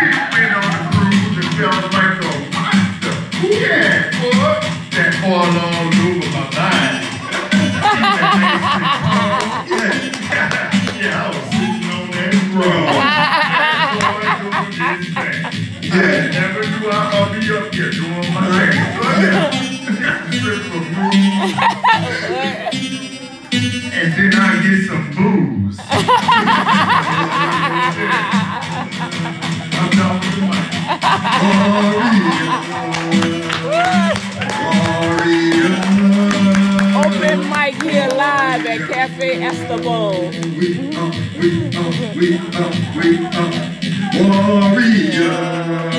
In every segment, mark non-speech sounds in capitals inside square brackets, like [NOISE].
on the Open mic here live at Cafe Istanbul. We are, we are, we are, we are warriors.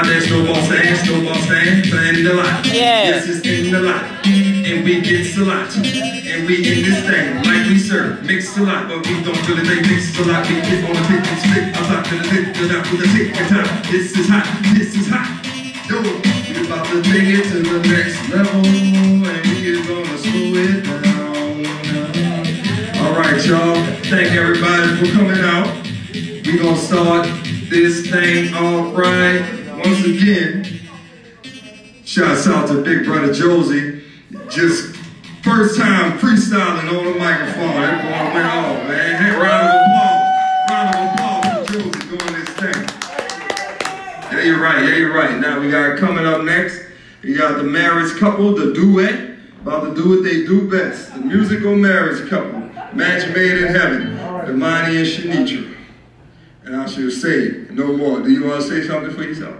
Got that snowball stand, snowball stand, playing in the line. Yeah. Yes, it's in the line. And we get cilantro. And we in this thing like we serve. Mix a lot, but we don't really think mix a lot. We get on the pick and stick. I'm to the tick, to that with the tick and time. This is hot, this is hot. Yo, we about to take it to the next level. And we is gonna slow it down. All right, y'all. Thank everybody for coming out. We gonna start this thing all to Big Brother Josie. Just first time freestyling on the microphone. That boy went off, man. Hey, round of applause. Round of applause for Josie doing this thing. Yeah, you're right. Yeah, you're right. Now we got coming up next. We got the marriage couple, the duet, about to do what they do best. The musical marriage couple, match made in heaven, Imani and Shanitra. And I should say no more. Do you want to say something for yourself?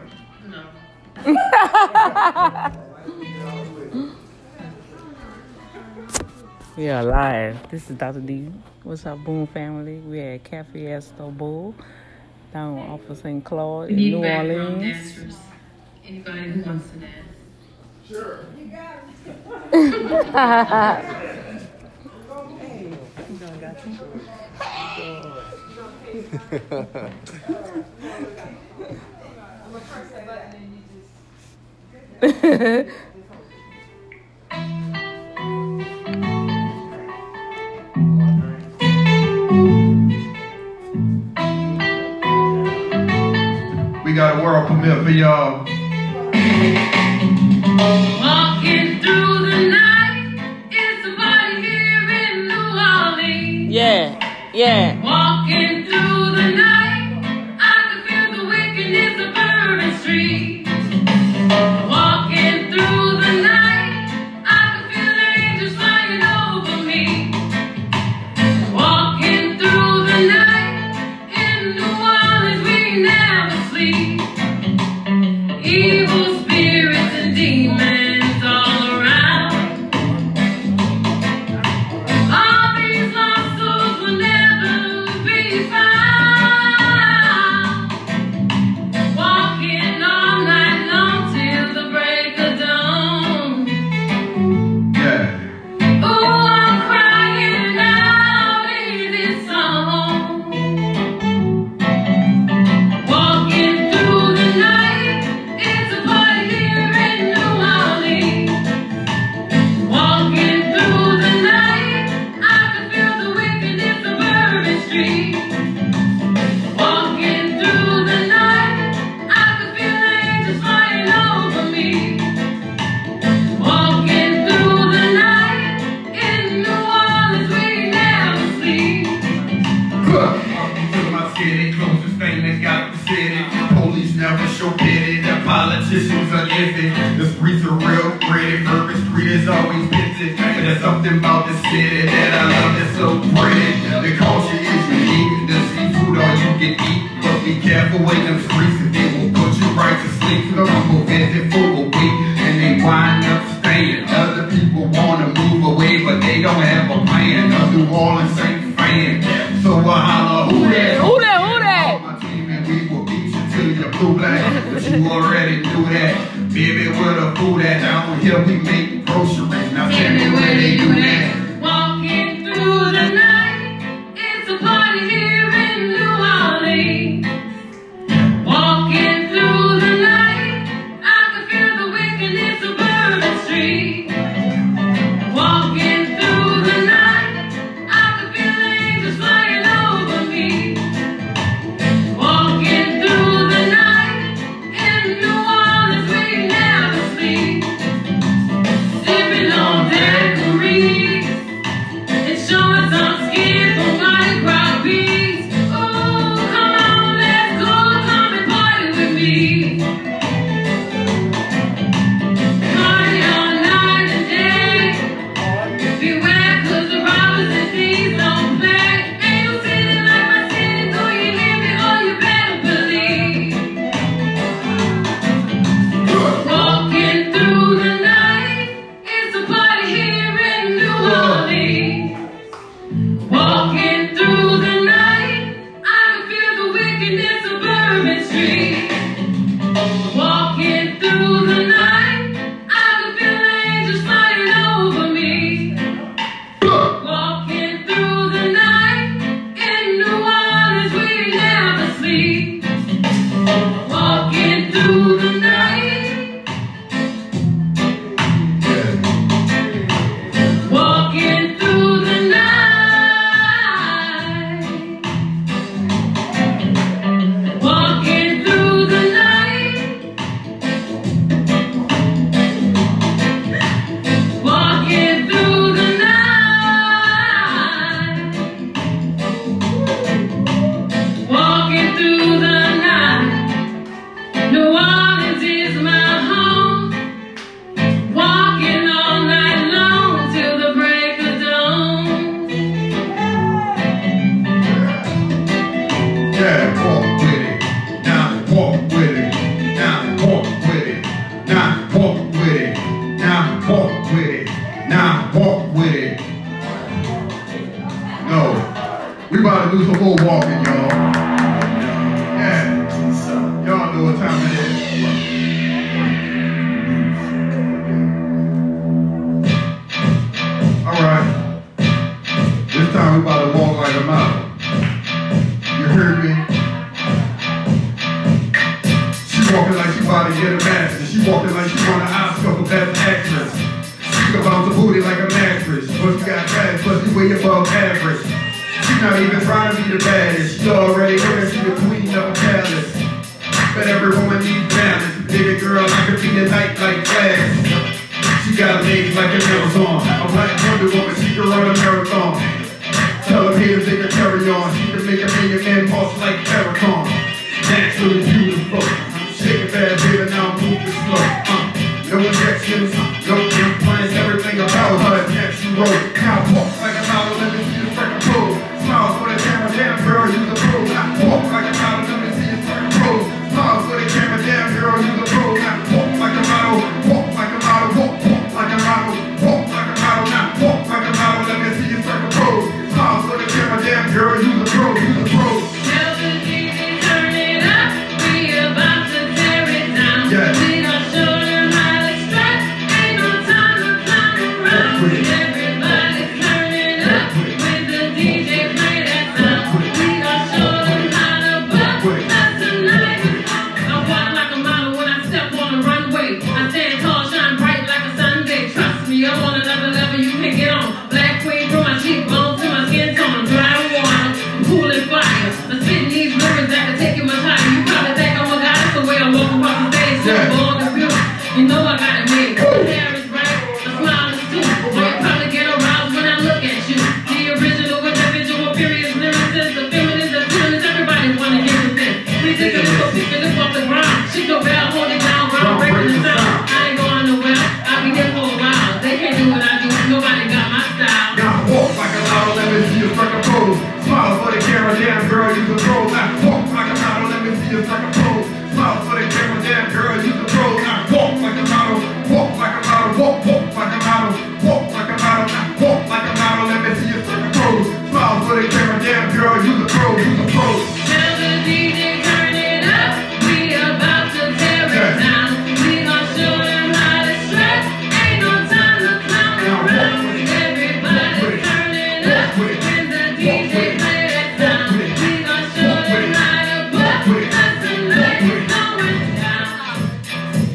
[LAUGHS] We are live. This is Dr. D. What's up, Boom family? We're at Cafe Istanbul down off of St. Claude in New Orleans. dancers. Anybody who wants to dance. We got a world premiere for y'all. Walking through the night, it's somebody here in New Orleans. Yeah, yeah. Walking through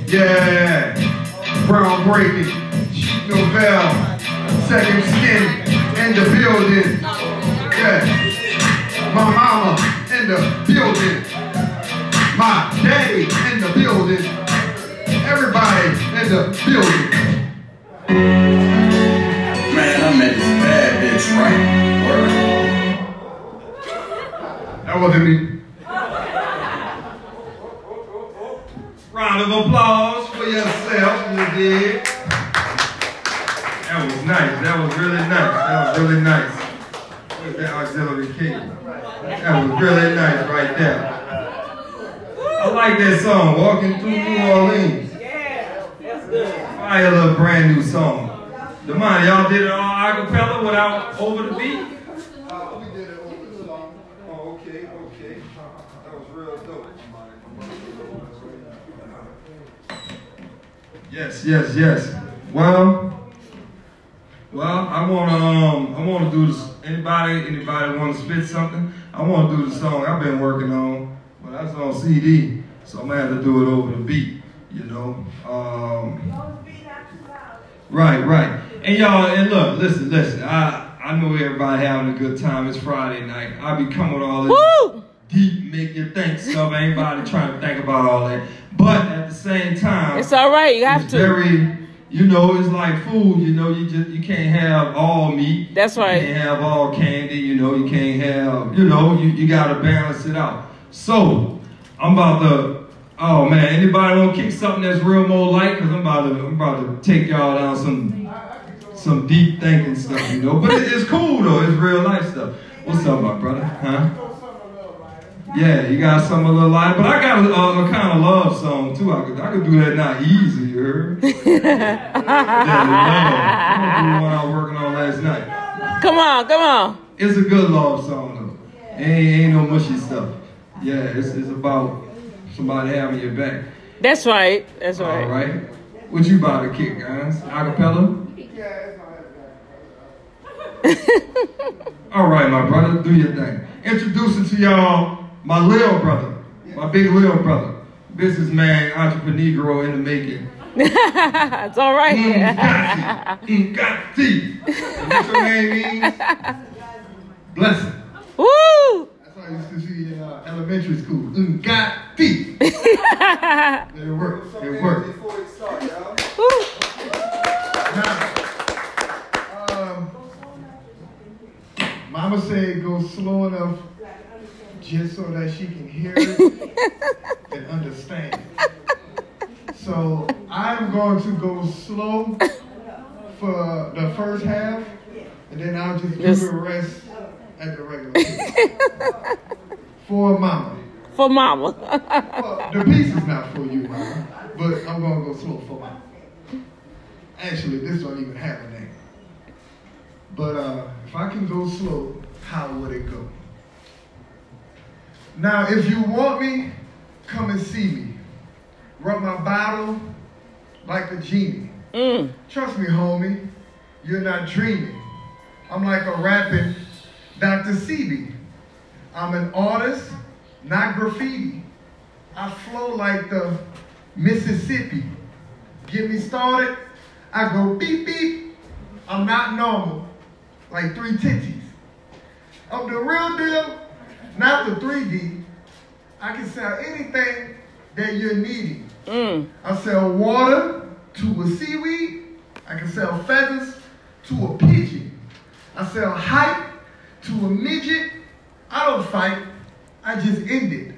Yeah, groundbreaking, Chic Novell, second skin in the building. Yeah, my mama in the building, my day in the building, everybody in the building. Word. That wasn't me. Round of applause for yourself, you did. That was nice. That was really nice. That was really nice. Where's that auxiliary king? That was really nice right there. I like that song, Walking Through New Orleans. Fire little brand new song. Damani, y'all did it all a cappella without over the beat? Uh, we did it over the song. Oh, okay, okay. That was real dope. Yes, yes, yes. Well, well, I wanna um, I wanna do this. Anybody, anybody wanna spit something? I wanna do the song I've been working on, but that's on CD, so I'm gonna have to do it over the beat. You know. Um, right, right. And y'all, and look, listen, listen. I I know everybody having a good time. It's Friday night. I be coming with all this Woo! deep, make you think stuff. Ain't nobody trying to think about all that. But at the same time, It's all right. You have it's to. very, you know, it's like food. You know, you just you can't have all meat. That's right. You can't have all candy. You know, you can't have. You know, you, you got to balance it out. So I'm about to. Oh man, anybody want to kick something that's real more light? Cause I'm about to I'm about to take y'all down some some deep thinking stuff. You know, but it, it's cool though. It's real life stuff. What's up, my brother? Huh? Yeah, you got some a little light, but I got a, a, a kind of love song too. I could I could do that not easy, you heard? [LAUGHS] yeah, love. I'm gonna do the one I was working on last night. Come on, come on. It's a good love song though. Ain't ain't no mushy stuff. Yeah, it's it's about somebody having your back. That's right. That's right. All right. What you about to kick, guys? Acapella? [LAUGHS] All right, my brother, do your thing. Introducing to y'all my little brother, my big little brother, businessman, entrepreneur in the making. [LAUGHS] it's all right. Ngati, Ngati. And What's your name means? Blessing. Woo! That's why I used to see in uh, elementary school. Ngati. [LAUGHS] it worked. It worked. before Woo! Now, um, Mama said go slow enough just so that she can hear it [LAUGHS] and understand. So I'm going to go slow for the first half, and then I'll just do Yes. the rest at the regular. [LAUGHS] For Mama. For mama. Well, the piece is not for you, Mama, but I'm gonna go slow for Mama. Actually, this don't even have a name. But uh, if I can go slow, how would it go? Now, if you want me, come and see me. Rub my bottle like a genie. Mm. Trust me, homie, you're not dreaming. I'm like a rapping Dr. CB. I'm an artist, not graffiti. I flow like the Mississippi. Get me started, I go beep beep. I'm not normal, like three titties. I'm the real deal, not the 3D. I can sell anything that you're needing. Mm. I sell water to a seaweed. I can sell feathers to a pigeon. I sell hype to a midget. I don't fight. I just end it.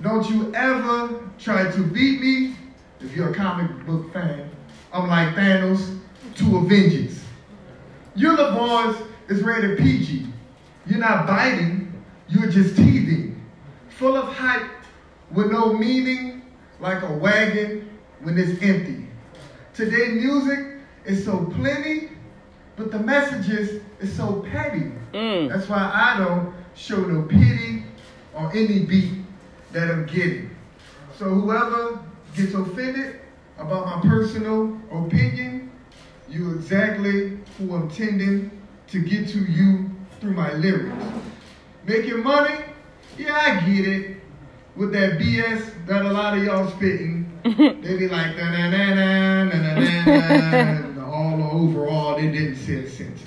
Don't you ever try to beat me if you're a comic book fan. I'm like Thanos to Avengers. Uniforms is rated PG. You're not biting, you're just teething. Full of hype with no meaning, like a wagon when it's empty. Today music is so plenty, but the messages is so petty. Mm. That's why I don't show no pity on any beat that I'm getting. So whoever gets offended about my personal opinion, you exactly who I'm tending to get to you through my lyrics. Making money? Yeah, I get it. With that BS that a lot of y'all spitting, [LAUGHS] they be like na na na na na na na, and all overall they didn't say a sentence.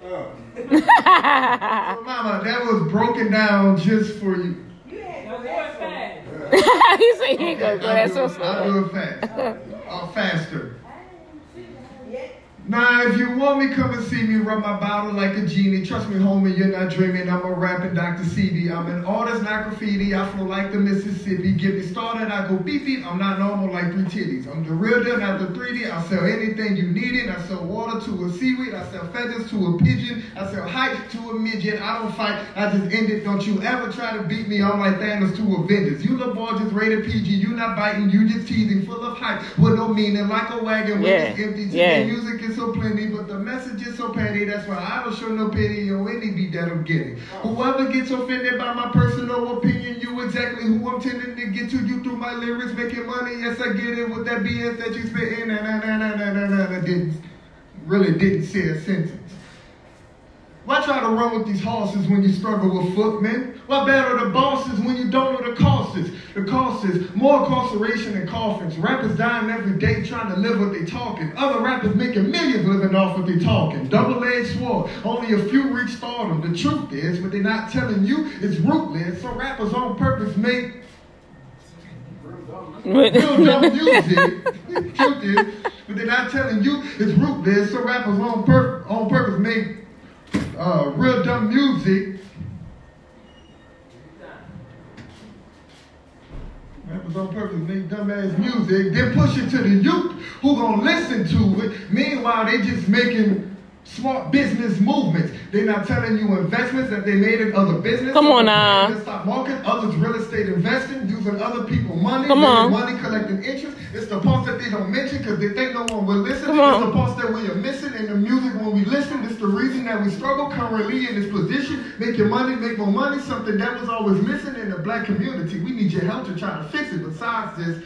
So, [LAUGHS] Mama, that was broken down just for you. [LAUGHS] he said he ain't gonna go that so I'll do it fast. Uh, faster. Now, if you want me, come and see me rub my bottle like a genie. Trust me, homie, you're not dreaming. I'm a rapping Dr. CD. I'm an artist, not graffiti. I flow like the Mississippi. Get me started, I go beep beep. I'm not normal like three titties. I'm the real deal, not the 3D. I sell anything you need it. I sell water to a seaweed. I sell feathers to a pigeon. I sell height to a midget. I don't fight. I just end it. Don't you ever try to beat me. I'm like Thanos to Avengers. You little boy just rated PG. You not biting. You just teasing. Full of hype with no meaning. Like a wagon with Yeah, empty. yeah. Music is so plenty, but the message is so petty. That's why I don't show no pity. Yo, any beat that I'm getting. Whoever gets offended by my personal opinion, you exactly who I'm tending to get to. You through my lyrics, making money. Yes, I get it with that BS that you spitting. Na na na na na na na. na. Didn't really didn't say a sentence. Why try to run with these horses when you struggle with footmen? Why battle the bosses when you don't know the causes? The causes, more incarceration and coffins. Rappers dying every day trying to live what they talking. Other rappers making millions living off what they talking. Double-edged sword, only a few reach stardom. The truth is, what they're not telling you is rootless. So rappers on purpose make real dumb [LAUGHS] music. [LAUGHS] Truth is, but they're not telling you it's rootless. So rappers on, pur- on purpose make uh, real dumb music. Rappers on purpose make dumbass music, then push it to the youth who gonna listen to it. Meanwhile, they just making smart business movements. They're not telling you investments that they made in other businesses. Come on now. in Stock market, others real estate investing, using other people's money, Come on. money, collecting interest. It's the parts that they don't mention because they think no one will listen. Come it's the parts that we are missing in the music when we listen. It's the reason that we struggle currently in this position, making money, make more money, something that was always missing in the black community. We need your help to try to fix it. Besides this,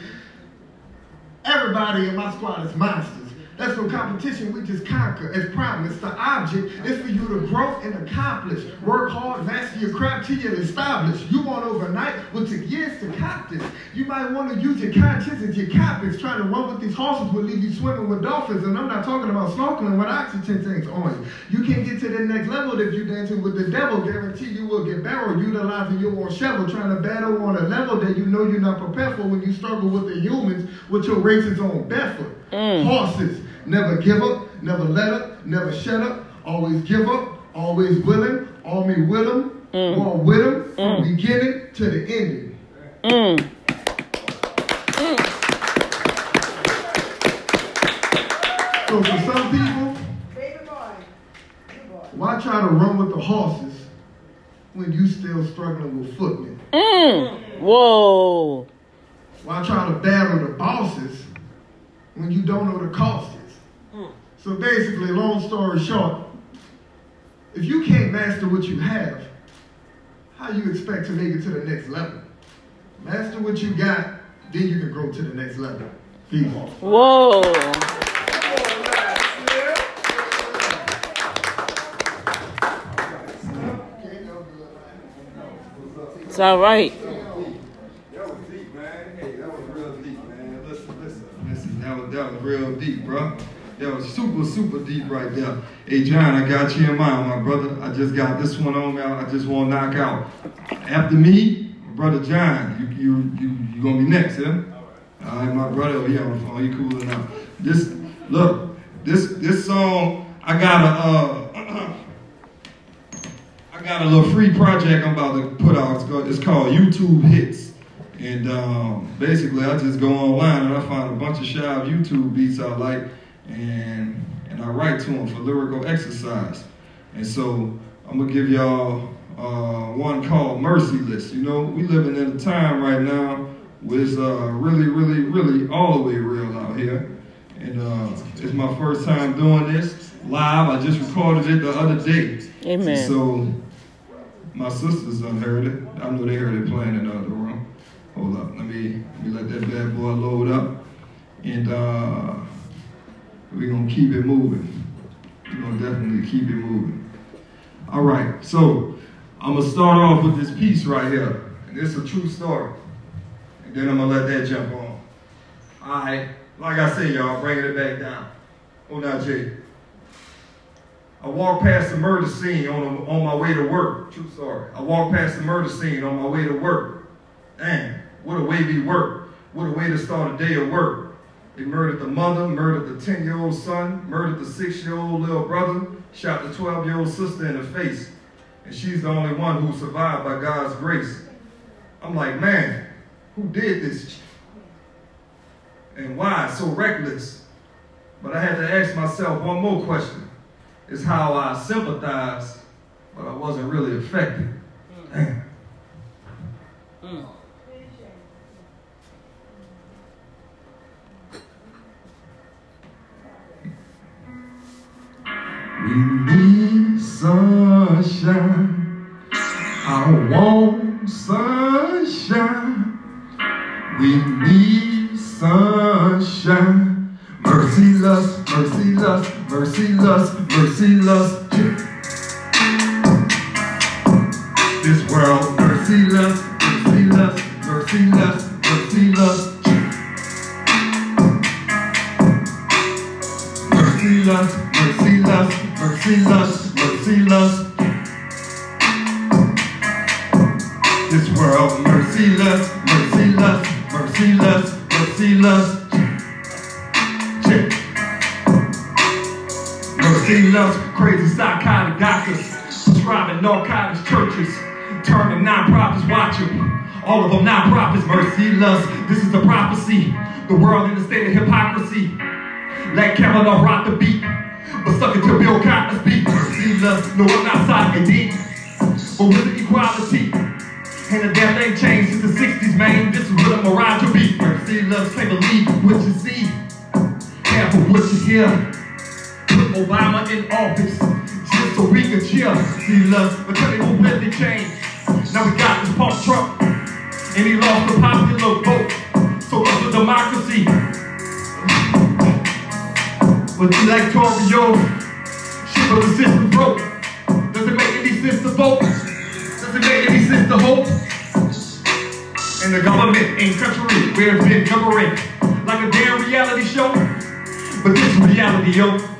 everybody in my squad is monsters. That's no competition, we just conquer. As promised, the object is for you to grow and accomplish. Work hard, master your craft till you're established. You want overnight, what took years to cop this. You might want to use your conscience as your compass. Trying to run with these horses will leave you swimming with dolphins. And I'm not talking about snorkeling with oxygen tanks on you. You can't get to the next level if you're dancing with the devil. Guarantee you will get barreled, utilizing your own shovel. Trying to battle on a level that you know you're not prepared for when you struggle with the humans with your races on barefoot. Mm. Horses, never give up, never let up, never shut up, always give up, always willing, army with them, war with them, from beginning to the ending. Mm. So for some people, why try to run with the horses when you still struggling with footmen? Mm. Whoa. Why try to battle the bosses when you don't know the causes? So basically, long story short, if you can't master what you have, how you expect to make it to the next level? Master what you got, then you can grow to the next level. Peace. Whoa. It's all right. That was deep, man. Hey, that was real deep, man. Listen, listen, listen. That was that was real deep, bro. That was super, super deep right there. Hey, John, I got you in mind, my brother. I just got this one on now. I just want to knock out. After me, brother John, you you you you gonna be next, yeah? All right, my brother over here on the phone. You cool enough. This look, this this song I got a. Uh, [CLEARS THROAT] I got a little free project I'm about to put out. It's called, it's called YouTube Hits. And um, basically, I just go online and I find a bunch of shy YouTube beats I like, and and I write to them for lyrical exercise. And so I'm gonna give y'all uh, one called Merciless. You know, we living in a time right now where it's uh, really, really, really all the way real out here. And uh, it's my first time doing this live. I just recorded it the other day. Amen. So my sisters done heard it. I know they heard it playing in the other room. Hold up, let me let me let that bad boy load up, and uh, we're gonna keep it moving. We're gonna definitely keep it moving. All right, so I'm gonna start off with this piece right here, and it's a true story, and then I'm gonna let that jump on. Alright, like I said, y'all, bringing it back down. Oh, now, Jay. I walked past the murder scene on, on my way to work. True story. I walked past the murder scene on my way to work. Damn, what a way we work. What a way to start a day of work. They murdered the mother, murdered the 10 year old son, murdered the 6 year old little brother, shot the 12 year old sister in the face. And she's the only one who survived by God's grace. I'm like, man, who did this? And why so reckless? But I had to ask myself one more question. Is how I sympathized, but I wasn't really affected. Hmm. Damn. Hmm. We need sunshine. I want to Bill Cotton's beat. Merciless, no, I'm not sucking deep, but with the equality. And the damn thing changed since the 60s, man. This is what I'm around to be. Merciless, can't believe what you see. Of what you hear. Put Obama in office, just so we can cheer. See, love, but tell me what will they this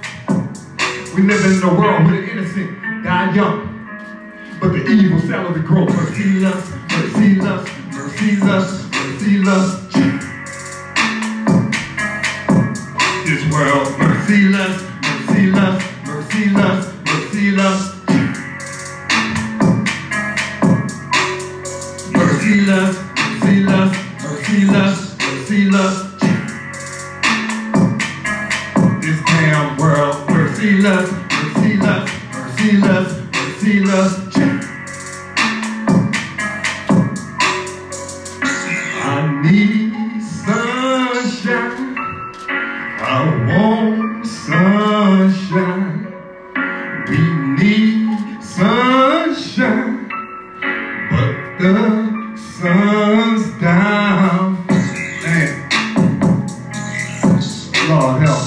Lord help.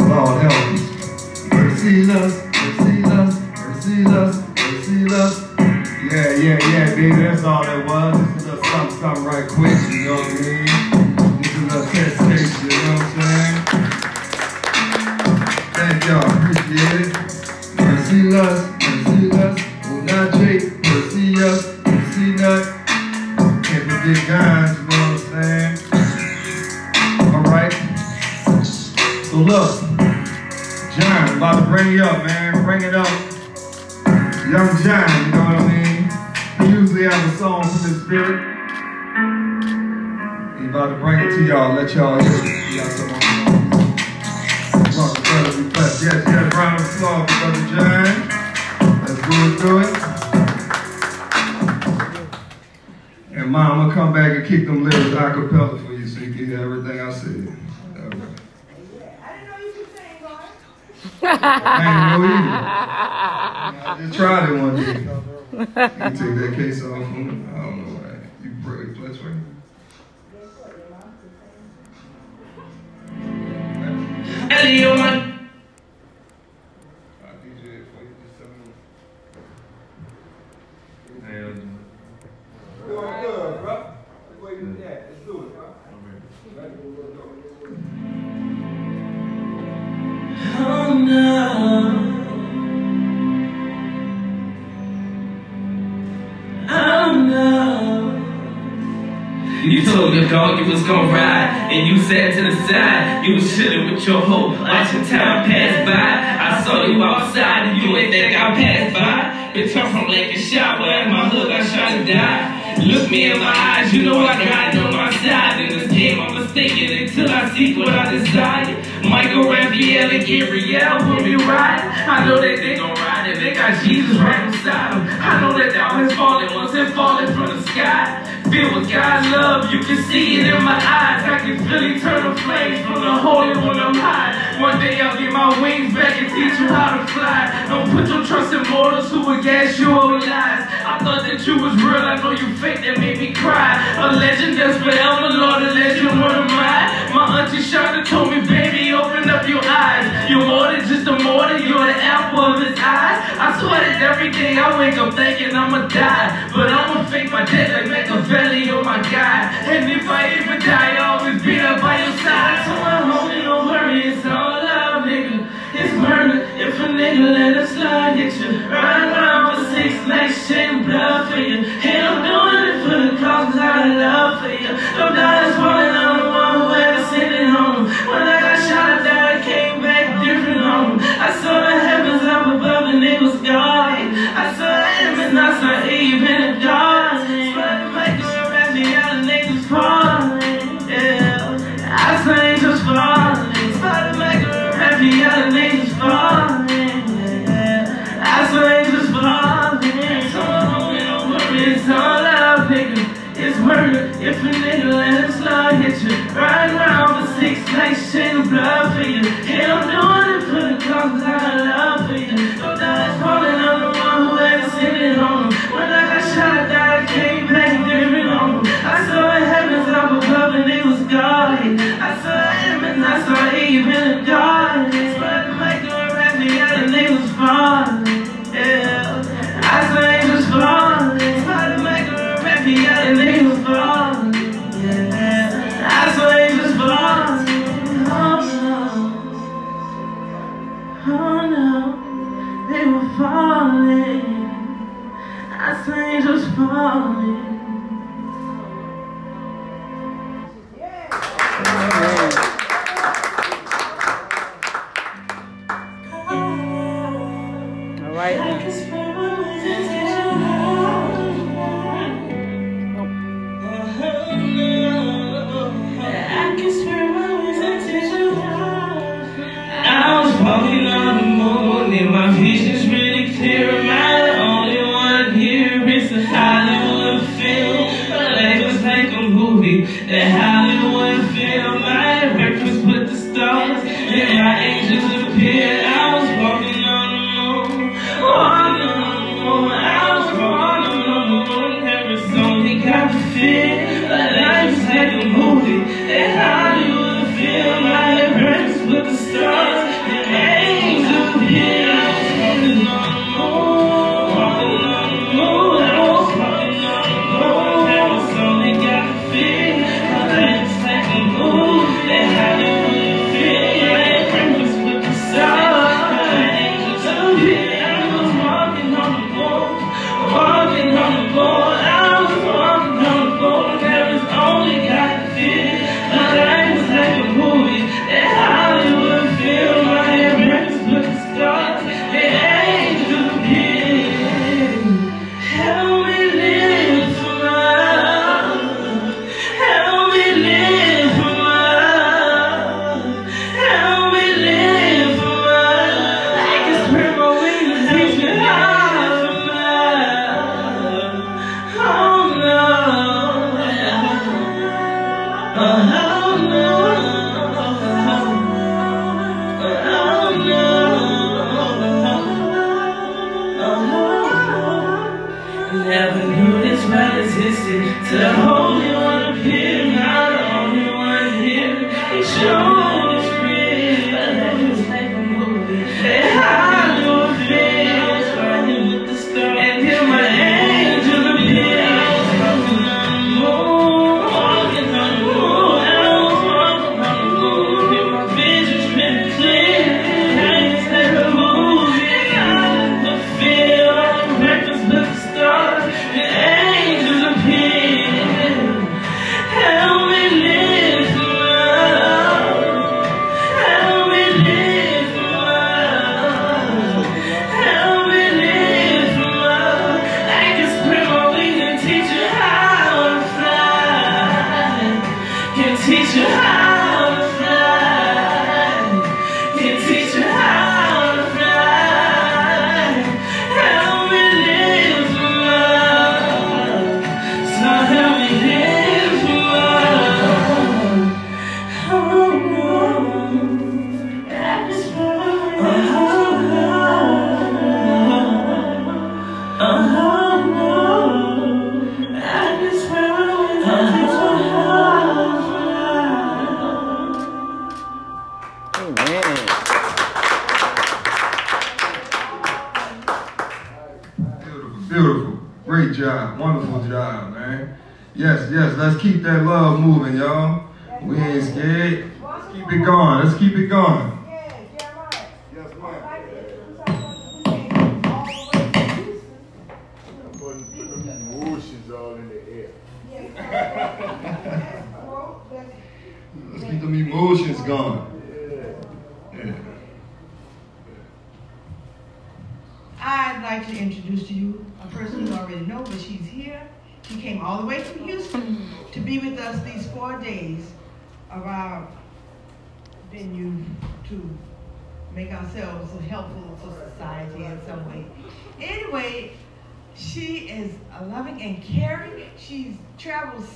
Lord help us. Mercy us, mercy us, mercy us, mercy us. Yeah, yeah, yeah, baby, that's all that was. Just a something, something right quick, you know what I mean? Y'all, let y'all hear got some Rock brother, be blessed. Yes, yes, round of applause for Brother John. Let's go through it. And mom, I'm gonna come back and kick them lyrics a cappella for you so you can hear everything I said. I didn't know you could say it, Lord. I ain't know either. I just tried it one day. You can take that case off Elio, man. Oh no, oh no you. Told your dog you was gonna ride, and you sat to the side. You was chilling with your hoe, watching time pass by. I saw you outside, and you ain't think I passed by. Returned from Lake and shower, and my hood got shot and died. Look me in my eyes, you know I got on my side. In this game, I'm mistaken until I see what I desire. Michael Raphael and Gabriel will be riding. I know that they gon' ride and they got Jesus right beside them. I know that thou has fallen once and fallen from the sky. Filled with God's love, you can see it in my eyes. I can feel eternal flames from the Holy One I'm high. One day I'll get my wings back and teach you how to fly. Don't put your trust in mortals who will gas you over lies. I thought that you was real, I know you fake, that made me cry. A legend that's forever, Lord, a legend, one of mine. My auntie Shonda told me, baby, open up your eyes. You're more than just a mortal, you're the apple of his eyes. I swear that every day I wake up thinking I'ma die. But I'ma fake my death like Machiavelli, oh my God. And if I ever die, I'll always be there by your side. So I'm holding, don't worry, it's all love, nigga. It's murder if a nigga let a slide hit you. Ride around for six nights, shedding blood for you. And I'm doing it for the cause 'cause I love for you. No doubt it's falling on the one who ever sent it home. When I got shot, I died, came back different home. I saw the heavens up above and it was God. I saw him and I saw Eve if a nigga let a slug hit you. right around the six shedding blood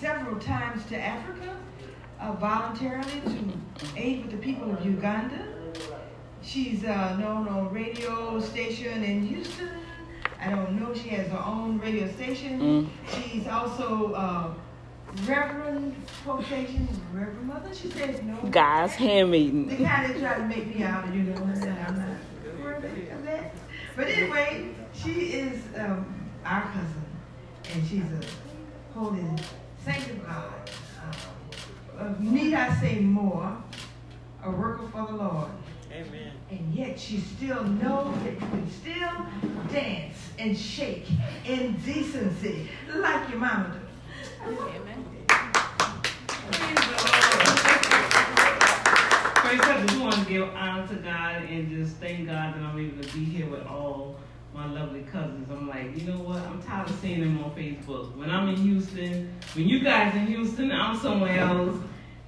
several times to Africa uh, voluntarily to aid with the people of Uganda. She's uh, known on radio station in Houston. I don't know. She has her own radio station. She's also uh, Reverend quotation, Reverend Mother. She says no. Guys, handmaiden. They kind of try to make me out, you know, and I'm not worthy of that. But anyway, she is um, our cousin, and she's a holy saint of God. Uh, uh, need I say more? A worker for the Lord. Amen. And yet she still knows that you can still dance and shake in decency like your mama do. First, I just want to give honor to God and just thank God that I'm able to be here with all my lovely cousins. I'm like, you know what? I'm tired of seeing them on Facebook. When I'm in Houston, when you guys in Houston, I'm somewhere else.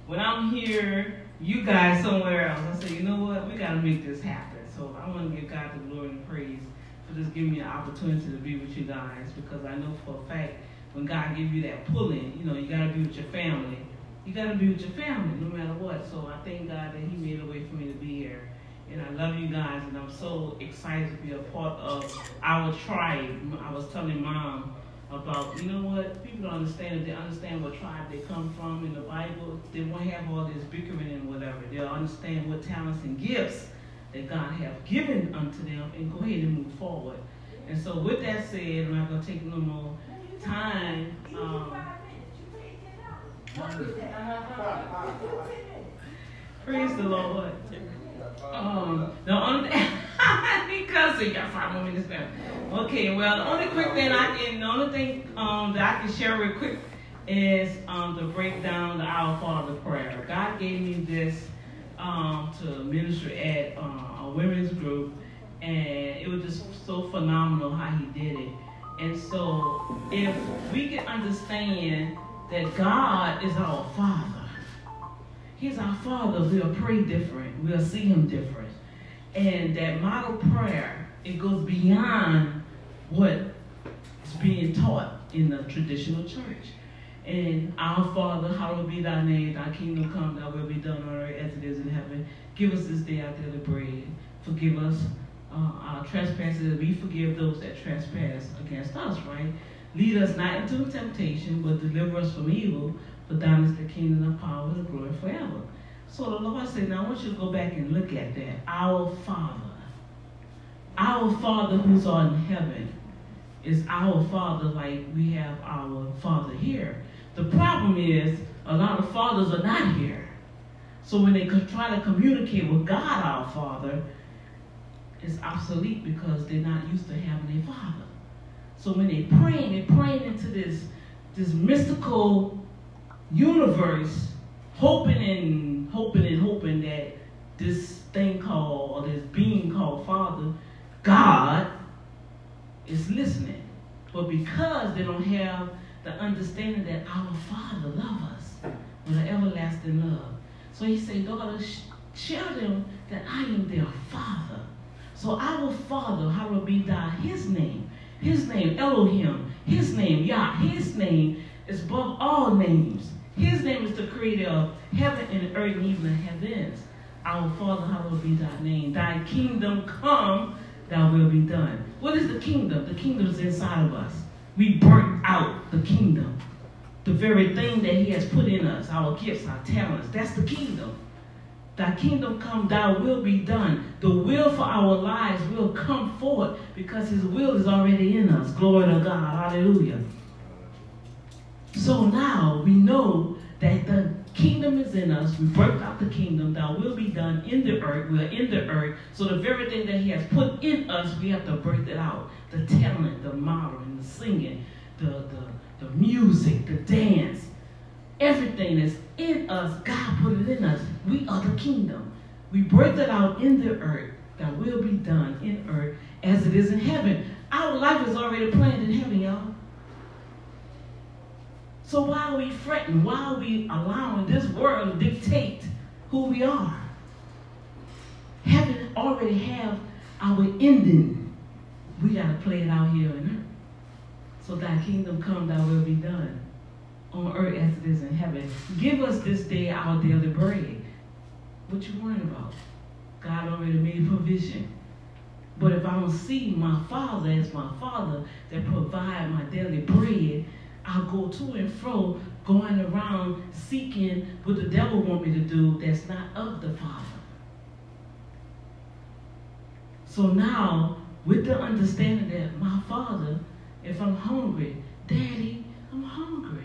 When I'm here, you guys somewhere else. I say, you know what? We got to make this happen. So I want to give God the glory and praise for just giving me an opportunity to be with you guys because I know for a fact when God gives you that pulling, you know, you got to be with your family. You got to be with your family no matter what. So I thank God that He made a way for me to be here. And I love you guys, and I'm so excited to be a part of our tribe. I was telling mom about, you know what, people don't understand it. They understand what tribe they come from in the Bible. They won't have all this bickering and whatever. They'll understand what talents and gifts that God have given unto them and go ahead and move forward. And so with that said, I'm not going to take no more time. Um, praise the Lord. Um, the only thing, [LAUGHS] because you got five more minutes left. Okay, well, the only quick thing I can, the only thing um, that I can share real quick is um, the break down the Our Father prayer. God gave me this um, to minister at uh, a women's group, and it was just so phenomenal how He did it. And so, if we can understand that God is our Father, He's our Father. We'll pray different. We'll see Him different. And that model prayer, it goes beyond what is being taught in the traditional church. And our Father, hallowed be thy name, thy kingdom come, thy will be done on earth as it is in heaven. Give us this day our daily bread. Forgive us uh, our trespasses we forgive those that trespass against us, right? Lead us not into temptation, but deliver us from evil. For thine is the kingdom, the power, and the glory forever. So the Lord said, now I want you to go back and look at that. Our Father. Our Father who's on heaven is our Father like we have our Father here. The problem is a lot of fathers are not here. So when they try to communicate with God, our Father, it's obsolete because they're not used to having a Father. So when they praying, they're praying into this, this mystical universe, hoping and hoping and hoping that this thing called, or this being called Father, God, is listening. But because they don't have the understanding that our Father loves us with an everlasting love. So he said, daughter, tell them that I am their Father. So our Father, hallowed be thy his name. His name, Elohim. His name, Yah. His name is above all names. His name is the creator of heaven and earth and even the heavens. Our Father, hallowed be thy name. Thy kingdom come, thy will be done. What is the kingdom? The kingdom is inside of us. We birth out the kingdom. The very thing that he has put in us, our gifts, our talents, that's the kingdom. Thy kingdom come, thy will be done. The will for our lives will come forth because his will is already in us. Glory to God. Hallelujah. So now we know that the kingdom is in us. We birthed out the kingdom. Thy will be done in the earth. We're in the earth. So the very thing that he has put in us, we have to birth it out. The talent, the modeling, the singing, the, the, the music, the dance. Everything that's in us, God put it in us. We are the kingdom. We birthed it out in the earth. That will be done in earth as it is in heaven. Our life is already planned in heaven, y'all. So why are we fretting? Why are we allowing this world to dictate who we are? Heaven already have our ending. We got to play it out here on earth. So thy kingdom come, thy will be done on earth as it is in heaven. Give us this day our daily bread. What you worrying about? God already made provision. But if I don't see my Father as my Father that provide my daily bread, I'll go to and fro, going around seeking what the devil want me to do that's not of the Father. So now, with the understanding that my Father, if I'm hungry, Daddy, I'm hungry.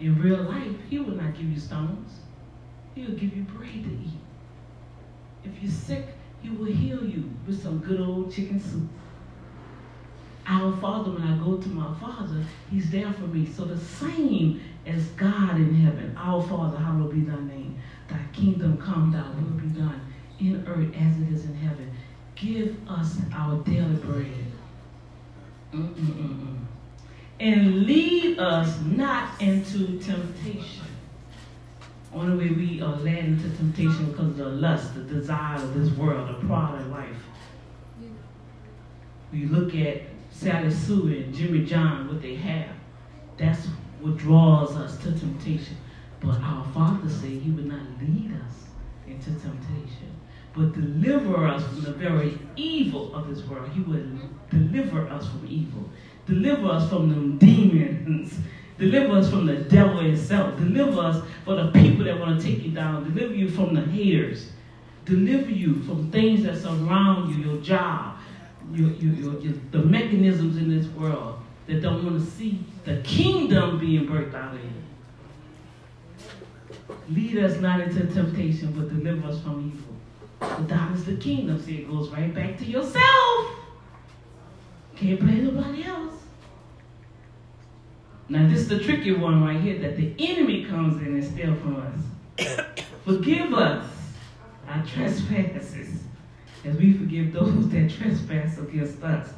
In real life, He will not give you stones. He will give you bread to eat. If you're sick, He will heal you with some good old chicken soup. Our Father, when I go to my Father, He's there for me. So the same as God in heaven, our Father, hallowed be thy name. Thy kingdom come, thy will be done in earth as it is in heaven. Give us our daily bread. Mm-mm-mm-mm. And lead us not into temptation. Only way we are led into temptation because of the lust, the desire of this world, the pride of life. We look at Sally Sue and Jimmy John, what they have. That's what draws us to temptation. But our Father said He would not lead us into temptation, but deliver us from the very evil of this world. He would deliver us from evil, deliver us from the demons, deliver us from the devil himself, deliver us from the people that want to take you down, deliver you from the haters, deliver you from things that surround you, your job, your, your, your, the mechanisms in this world that don't want to see the kingdom being birthed out of you. Lead us not into temptation, but deliver us from evil. For thine is the kingdom. See, it goes right back to yourself. Can't blame nobody else. Now, this is the tricky one right here that the enemy comes in and steals from us. [COUGHS] Forgive us our trespasses as we forgive those [LAUGHS] that trespass against us.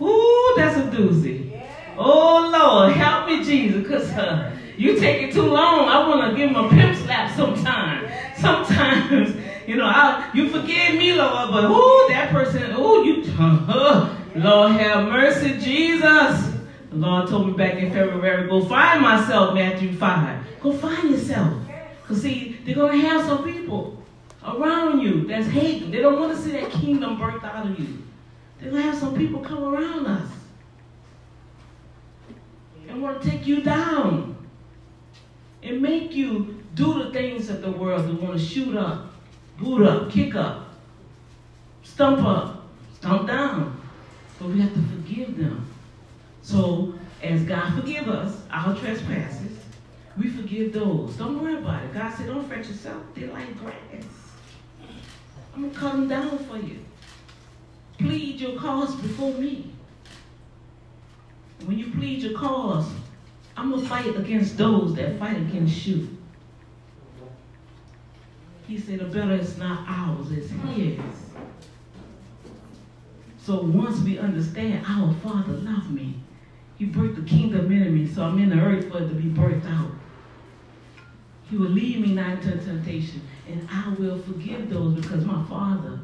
Ooh, that's a doozy. Oh, Lord, help me, Jesus, because uh, you take it too long. I want to give him a pimp slap sometime. Sometimes, [LAUGHS] you know, I, you forgive me, Lord, but ooh, that person, ooh, you, [LAUGHS] Lord have mercy, Jesus. The Lord told me back in February, go find myself, Matthew 5. Go find yourself. Because, see, they're going to have some people around you that's hating. They don't want to see that kingdom birthed out of you. They're going to have some people come around us and want to take you down and make you do the things of the world. They want to shoot up, boot up, kick up, stump up, stomp down. But we have to forgive them. So, as God forgive us our trespasses, we forgive those. Don't worry about it. God said, don't fret yourself. They're like grass. I'm going to cut down for you. Plead your cause before me. When you plead your cause, I'm going to fight against those that fight against you. He said, the better is not ours, it's his. So once we understand our Father loved me, He birthed the kingdom in me, so I'm in the earth for it to be birthed out. He will lead me not into temptation, and I will forgive those because my Father,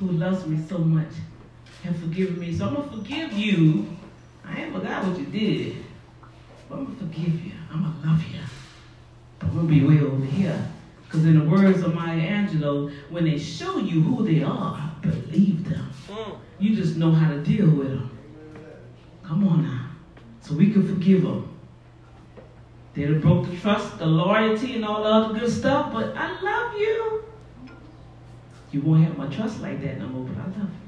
who loves me so much, have forgiven me. So I'm going to forgive you. I ain't forgot what you did, but I'm going to forgive you. I'm going to love you. But to be way over here. Because in the words of Maya Angelou, when they show you who they are, believe them. Hmm. You just know how to deal with them. Come on now. So we can forgive them. Have broke the trust, the loyalty, and all the other good stuff, but I love you. You won't have my trust like that no more, but I love you.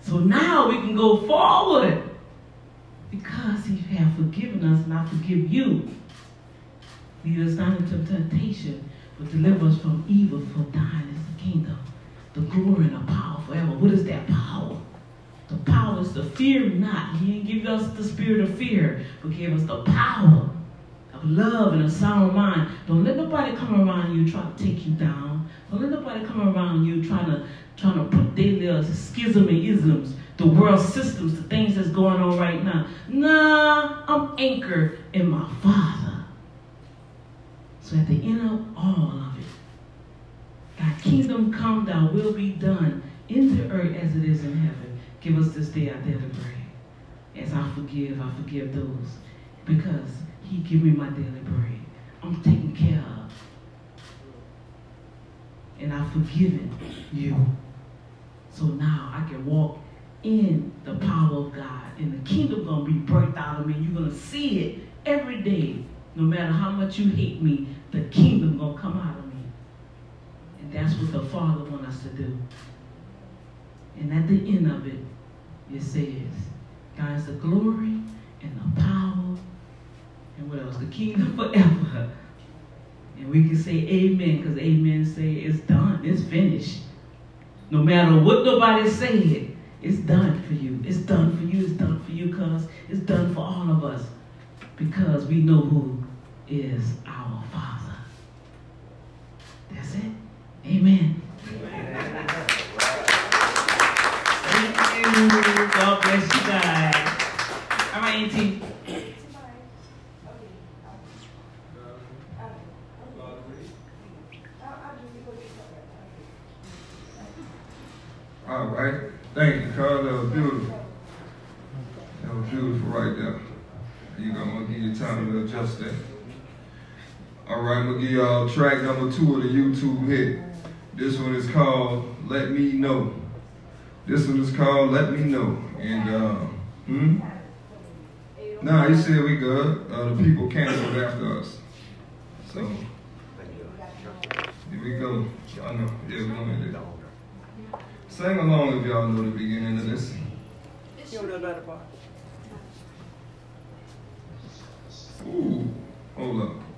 So now we can go forward because he has forgiven us and I forgive you. Lead us not into temptation, but deliver us from evil, for thine is the kingdom, the glory and the power forever. What is that power? The power is to fear not. He didn't give us the spirit of fear, but gave us the power love and a sound mind. Don't let nobody come around you trying to take you down. Don't let nobody come around you trying to trying to put their little schism and isms, the world systems, the things that's going on right now. Nah, I'm anchored in my Father. So at the end of all of it, thy kingdom come, thy will be done in the earth as it is in heaven. Give us this day our daily bread. As I forgive, I forgive those. Because he give me my daily bread. I'm taken care of. And I've forgiven you. So now I can walk in the power of God. And the kingdom gonna be birthed out of me. You're gonna see it every day. No matter how much you hate me, the kingdom gonna come out of me. And that's what the Father wants us to do. And at the end of it, it says, God is the glory and the power, and what else? The kingdom [LAUGHS] forever. And we can say amen, because amen say it's done, it's finished. No matter what nobody said, it's done for you. It's done for you, it's done for you, because it's done for all of us. Because we know who is our Father. That's it. Amen. Thank you. God bless you guys. All right, Auntie. All right. Thank you, Carl. That was beautiful. That was beautiful right there. You go, I'm gonna give you time to adjust that. All right, I'm gonna give y'all track number two of the YouTube hit. This one is called "Let Me Know." This one is called "Let Me Know." And uh, hmm. Nah, he said we good. Uh, the people canceled after us. So here we go. I know. Yeah, we hit it. Sing along if y'all know the beginning of this. Ooh, hold up.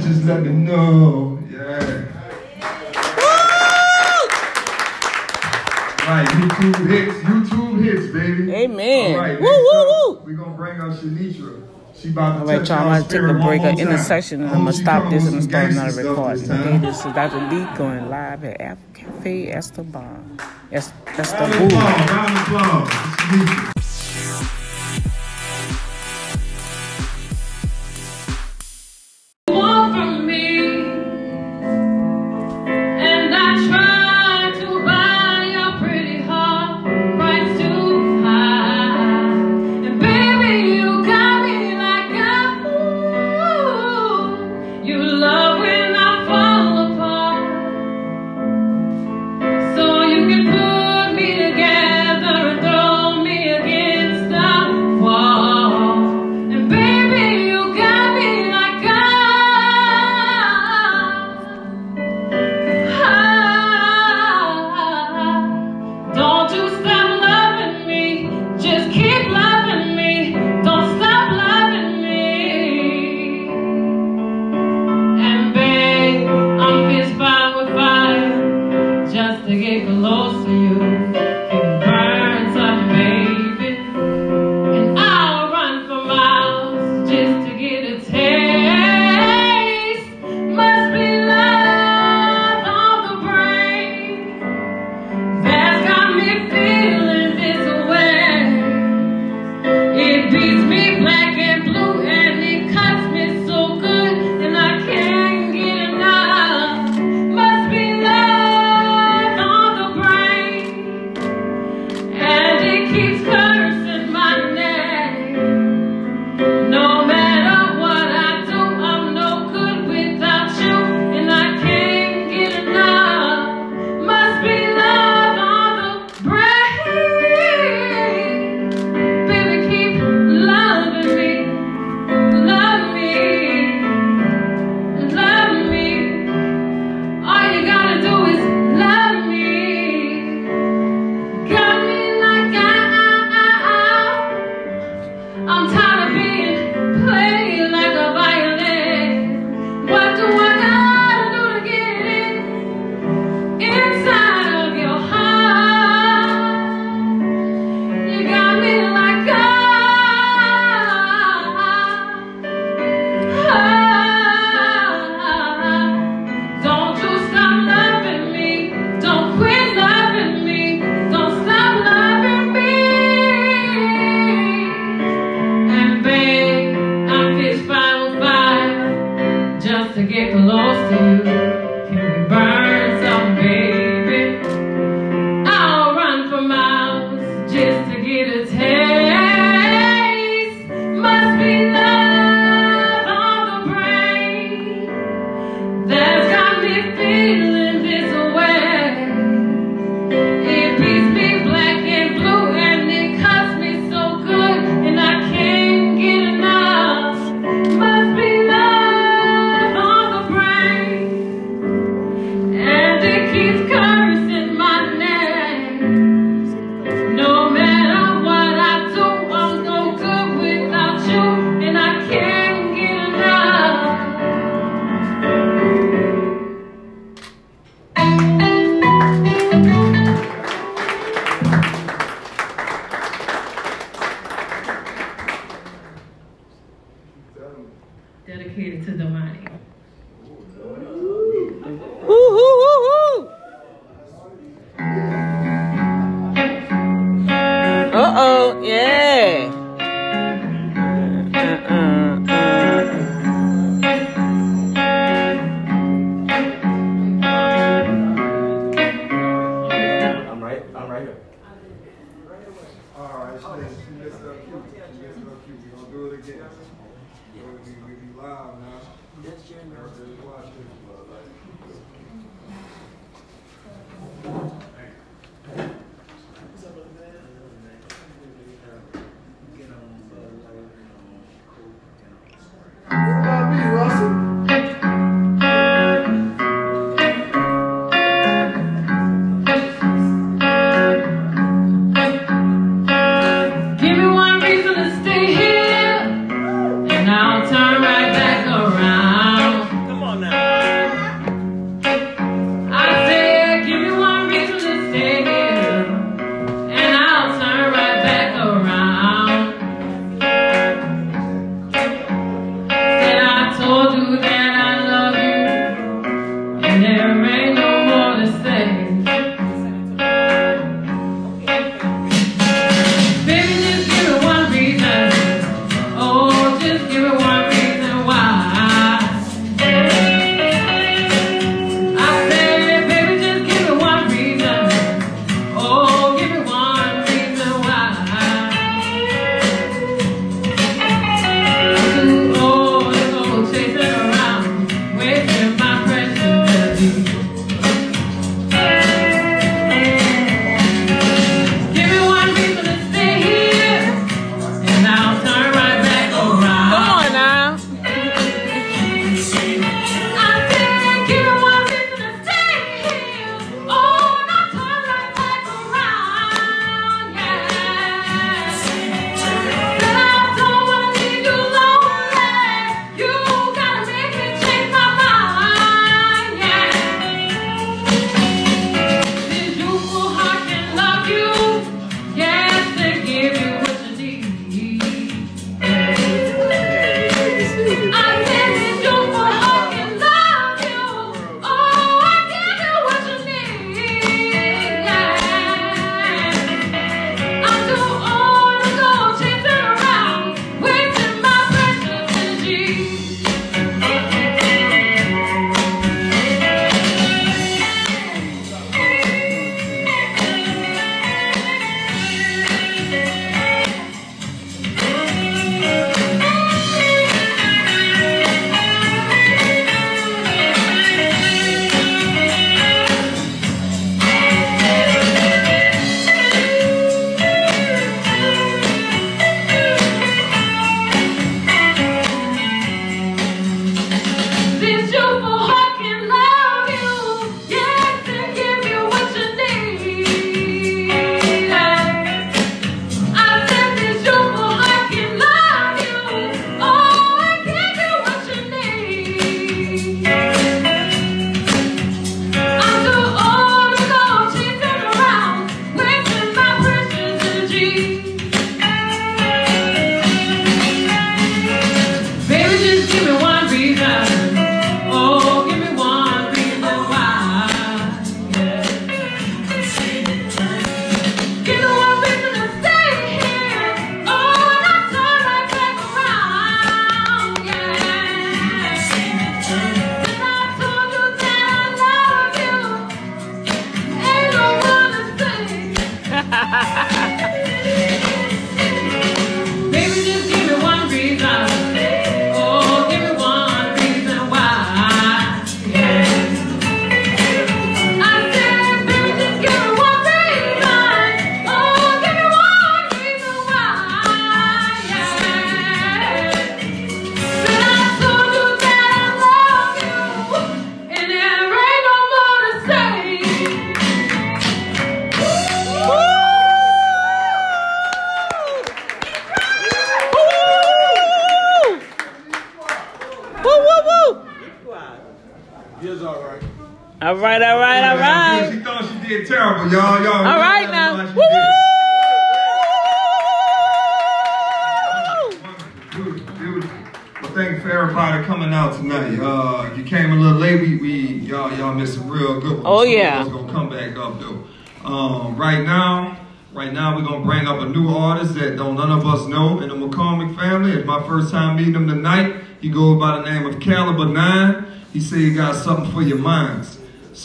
Just let me know. Yeah. Right, YouTube hits, YouTube hits, baby. Amen. All right, woo, woo, woo. We're going to bring our Shanitra. All right, y'all, I'm going to take a break at intersection and I'm going to stop this and start another recording. Okay, this is Dr. Lee going live at Apple Cafe Istanbul. That's, that's the boo. Round of applause.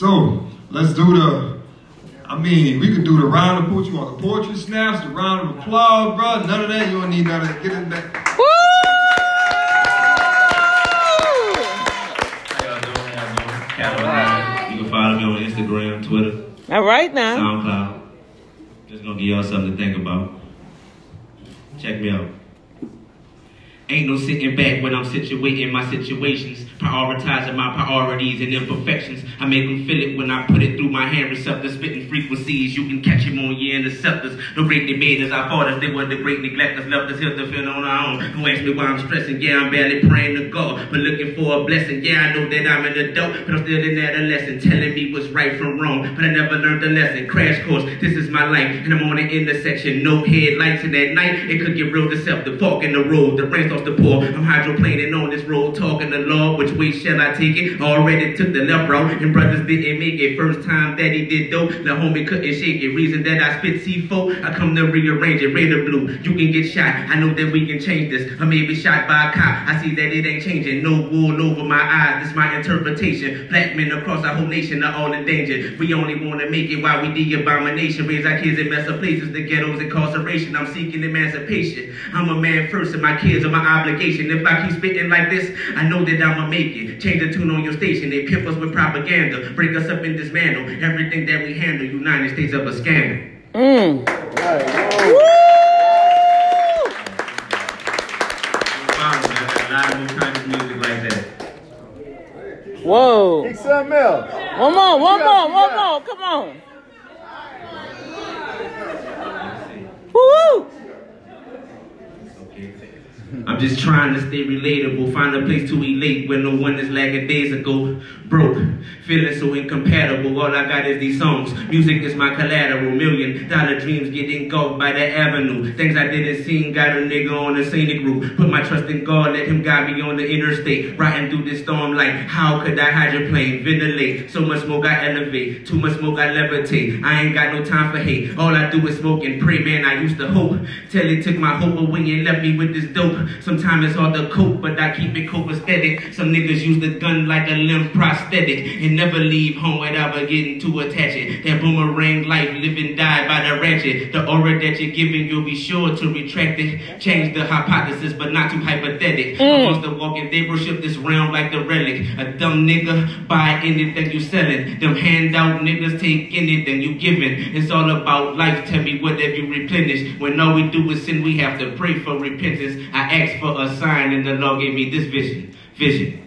So let's do the. I mean, we could do the round of put you on the portrait snaps, the round of applause, bro. None of that. You don't need none of that. Get in back. Woo! How y'all doing? How y'all doing? Caliber Nine. You can follow me on Instagram, Twitter, All right now. SoundCloud. Just gonna give y'all something to think about. Check me out. Ain't no sitting back when I'm situating my situations, prioritizing my priorities and imperfections. I make them feel it when I put it through my hand receptors, spitting frequencies. You can catch him on your interceptors. The great debaters, I fought us. They were the great neglectors, left us here to feel on our own. Don't ask me why I'm stressing. Yeah, I'm barely praying to God, but looking for a blessing. Yeah, I know that I'm an adult, but I'm still in an adolescent, telling me what's right from wrong. But I never learned the lesson. Crash course, this is my life, and I'm on the intersection. No headlights, and at night it could get real deceptive. Fork in the road, the rain starts to pour. I'm hydroplaning on this road, talking the law. Which way shall I take it? Already took the left route, and brothers didn't make it. First time that he did though, the homie couldn't shake it. Reason that I spit C4, I come to rearrange it. Raider blue, you can get shot. I know that we can change this. I may be shot by a cop. I see that it ain't changing. No wool over my eyes. This my interpretation. Black men across our whole nation are all in danger. We only want to make it while we the abomination. Raise our kids in messed up places, the ghettos, incarceration. I'm seeking emancipation. I'm a man first, and my kids are my obligation. If I keep spitting like this, I know that I'ma make it. Change the tune on your station. They pimp us with propaganda. Break us up and dismantle everything that we handle. United States of a scandal. Mm. Wow, man, I got a lot of new kinds of music like that. Whoa. Big something else. One more, one Yeah, more, one yeah. more. Come on. Woo! I'm just trying to stay relatable, find a place to elate where no one is lagging days ago. Broke, feeling so incompatible. All I got is these songs. Music is my collateral. Million dollar dreams get engulfed by the avenue. Things I didn't see got a nigga on the scenic route. Put my trust in God, let him guide me on the interstate. Riding through this storm like, how could I hydroplane? Ventilate, so much smoke I elevate. Too much smoke I levitate. I ain't got no time for hate. All I do is smoke and pray, man. I used to hope. Till it took my hope away and left me with this dope. Sometimes it's hard to cope, but I keep it copacetic. Some niggas use the gun like a limb prosthetic and never leave home without getting too attached. That boomerang life, live and die by the ratchet. The aura that you're giving, you'll be sure to retract it. Change the hypothesis, but not too hypothetic. Mm. Amongst the walking, they worship this realm like the relic. A dumb nigga buy anything you selling. Them handout niggas take anything you giving. It's all about life. Tell me what have you replenished? When all we do is sin, we have to pray for repentance. I asked for a sign, and the Lord gave me this vision. Vision.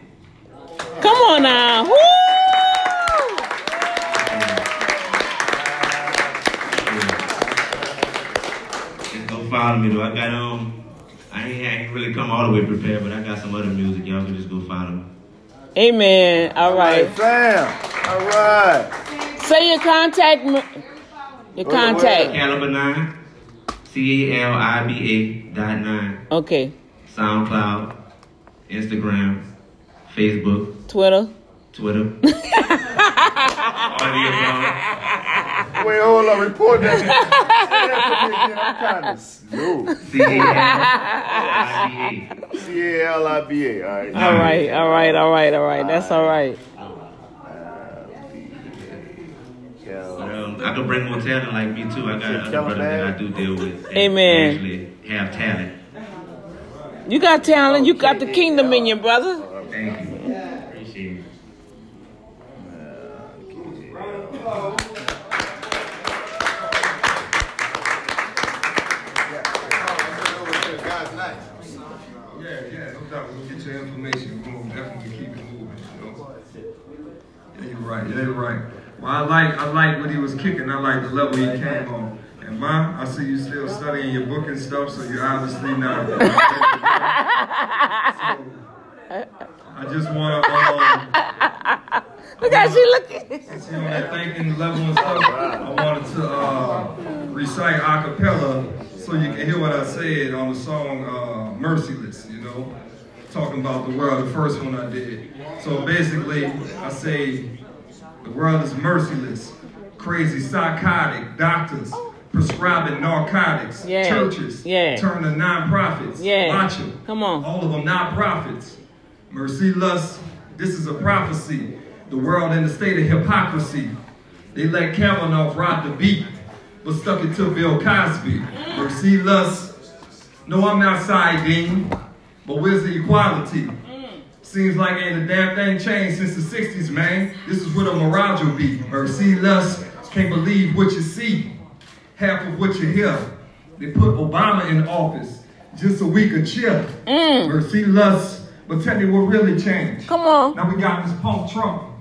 Come on now. Woo! Just go follow me though. I got um, I ain't, I ain't really come all the way prepared, but I got some other music. Y'all can just go follow me. Amen. All right. Fam. All right. Say your contact. m- Your contact. Caliber nine, C A L I B A dot nine. Okay. SoundCloud, Instagram, Facebook, Twitter. Twitter. all the above. Wait, hold on. Report that. Say that to me again. I'm kind of slow. C A L I B A. C A L I B A. All right. All right. All right. All right. All right. That's all right. But, um, I could bring more talent like me too. I got other brothers that I do deal with. Amen. Actually have talent. You got talent. You got the kingdom in you, brother. Thank you. Appreciate it. Yeah, yeah, no doubt. We'll get your information. We'll definitely keep it moving. You know? Yeah, you're right. Yeah, you're right. Well, I like I like what he was kicking. I like the level he came on. And Ma, I see you still studying your book and stuff, so you're obviously not. [LAUGHS] so, I just want to um, Look how she looking. since you're on that thinking level and stuff, I wanted to uh, recite a cappella so you can hear what I said on the song uh, Merciless, you know. talking about the world, the first one I did. So basically, I say the world is merciless, crazy, psychotic, doctors prescribing narcotics, Yeah. churches Yeah. turn to non-profits. Yeah. Watch them. Come on. All of them non-profits. Mercy, lust, this is a prophecy. The world in a state of hypocrisy. They let Kavanaugh ride the beat, but stuck it to Bill Cosby. Mercy, lust, no, I'm not siding, but where's the equality? Seems like ain't a damn thing changed since the 60s, man. This is where the mirage will be. Mercy, lust, can't believe what you see. Half of what you hear. They put Obama in office just so we could chill. Mm. Mercy, lust, but tell me what really changed. Come on. Now we got this punk Trump,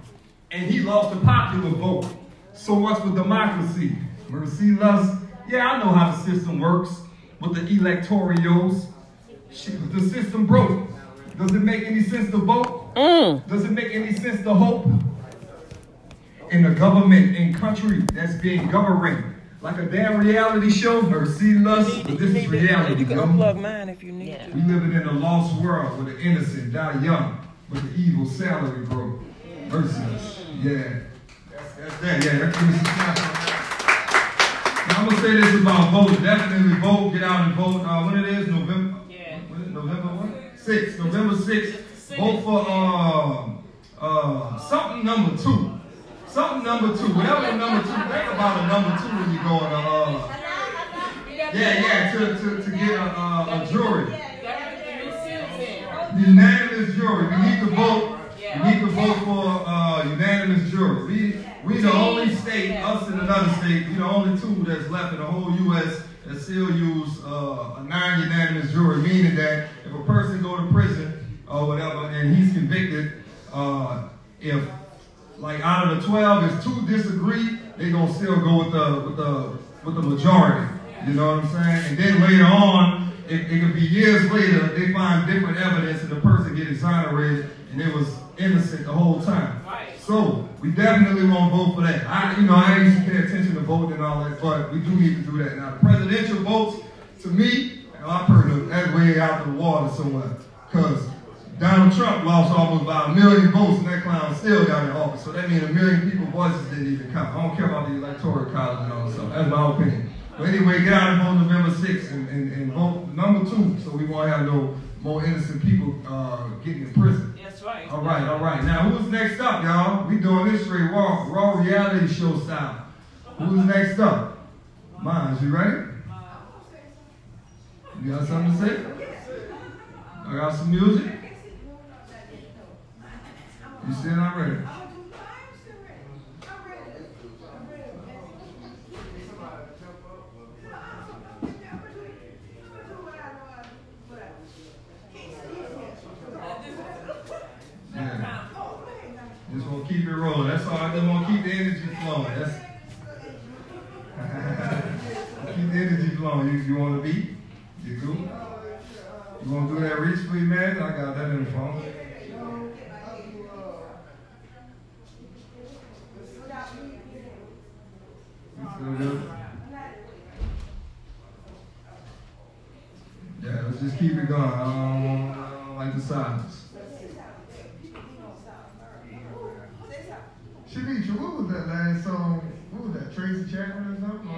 and he lost the popular vote. So much for democracy. Mercy, lust, yeah, I know how the system works with the electorials. Shit, the system broke. Does it make any sense to vote? Mm. Does it make any sense to hope? In a government and country that's being governed like a damn reality show, mercy, lust, but this is reality. You can yo. unplug mine if you need to. We living in a lost world where the innocent die young, but the evil salary broke. Merciless. Yeah. That's, that's that. Yeah, that's give me some claps that. Now I'm gonna say this about voting. Definitely vote. Get out and vote. Uh, when it is November. 6th, November 6th, vote for um, uh, something number two. Something number two. Whatever number two, think about a number two when you go to, uh, uh, yeah, yeah, to, to, to get a, a, a jury. Unanimous jury. We need to vote. We need to vote for uh, unanimous jury. We, we the only state, us and another state, we the only two that's left in the whole U.S. that still use uh, a non-unanimous jury, meaning that if a person go to prison or whatever and he's convicted, uh, if like out of the 12, if two disagree, they gonna still go with the with the with the majority. You know what I'm saying? And then later on, it, it could be years later, they find different evidence and the person get exonerated and it was innocent the whole time. So we definitely won't vote for that. I, you know, I used to pay attention to voting and all that, but we do need to do that. Now, the presidential votes, to me, I've heard that way out of the water somewhere. Because Donald Trump lost almost about a million votes and that clown still got in office. So that means a million people's voices didn't even count. I don't care about the electoral college and all that stuff. That's my opinion. But anyway, get out and vote November 6th and, and, and vote number two so we won't have no more innocent people uh, getting in prison. That's right. All right, all right. Now, who's next up, y'all? We doing this straight raw, raw reality show style. Who's next up? Mines, you ready? You got something to say? I got some music. You still not ready? Yeah. Just want to keep it rolling. That's all. I just want to keep the energy flowing. That's keep the energy flowing. You, you want to beat? You cool? You want to do that reach for you, man? I got that in the phone. You feel good? Yeah, let's just keep it going. I don't, I don't like the silence. Shanisha, what was that last song? What was that? Tracy Chapman or something?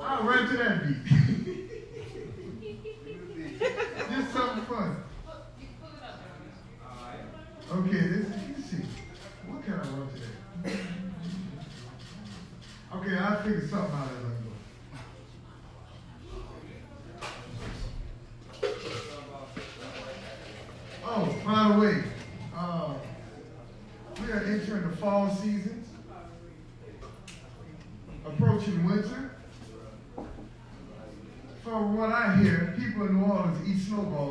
I'll run to that beat. Just something fun. Okay, this let's see. What can I run to that? Okay, I'll figure something out as I go. Oh, by the way, uh, we are entering the fall season, approaching winter. From what I hear, people in New Orleans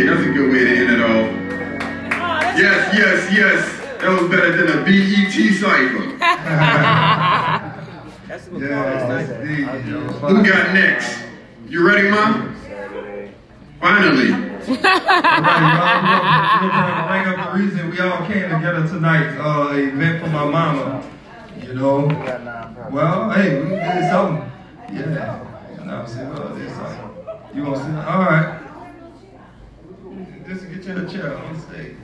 that's a good way to end it off. Yes, yes, yes. That was better than a BET cipher. that's what yeah, nice. Who got next? You ready, Mom? Finally. all right, y'all. We're gonna reason we all came together tonight. Uh, event for my mama. You know. Well, hey, we did something. Yeah. No, see, well, did something. You want to see? All right. Listen, get you in a chair to stay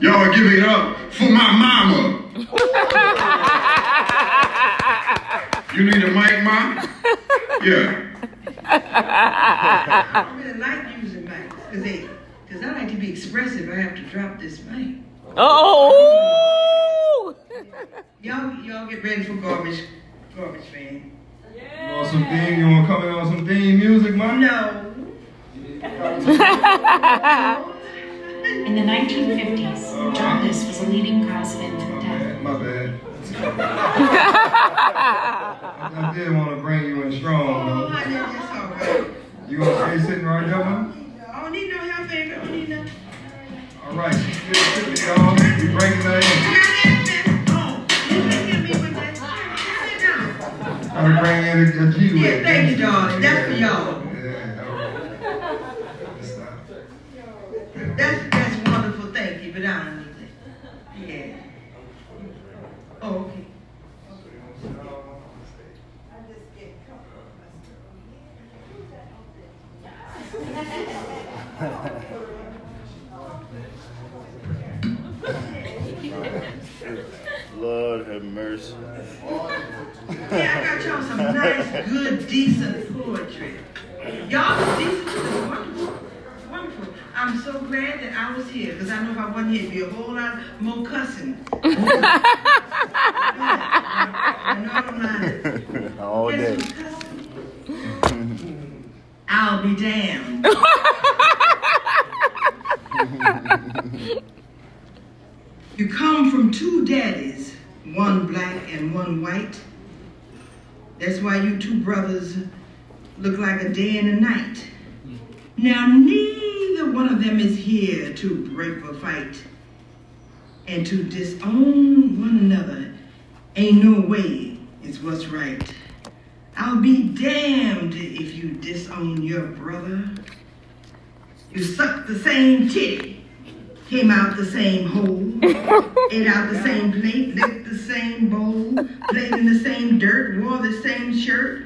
Y'all give it up for my mama. you need a mic, mom? Yeah. I really like using mics because because I like to be expressive. I have to drop this mic. Oh. y'all, y'all get ready for garbage, garbage man. You want some theme? You want to come in on some theme music, man? No. in the 1950s, right. John was a leading cause of infant death. My bad. [LAUGHS] I did want to bring you in strong. Oh, I did right. You gonna stay sitting right there, man? I don't need no help, baby. I don't need no. All right, y'all. We bringing her in. Bring in a, a G yeah, way. Thank you, John. That's for y'all. That's that's wonderful. Thank you, but I don't need it. Yeah. Oh, okay. [LAUGHS] [LAUGHS] yours. Yeah, I got y'all some nice, good, decent poetry. Y'all was decent too. Wonderful. Wonderful. I'm so glad that I was here because I know if I wasn't here, it'd be a whole lot more cussing. I know I don't. All day. Guess who's? I'll be damned. [LAUGHS] You come from two daddies, one black and one white. That's why you two brothers look like a day and a night. Now, neither one of them is here to break a fight and to disown one another. Ain't no way is what's right. I'll be damned if you disown your brother. You suck the same titty, came out the same hole, ate out the same plate, licked the same bowl, played in the same dirt, wore the same shirt,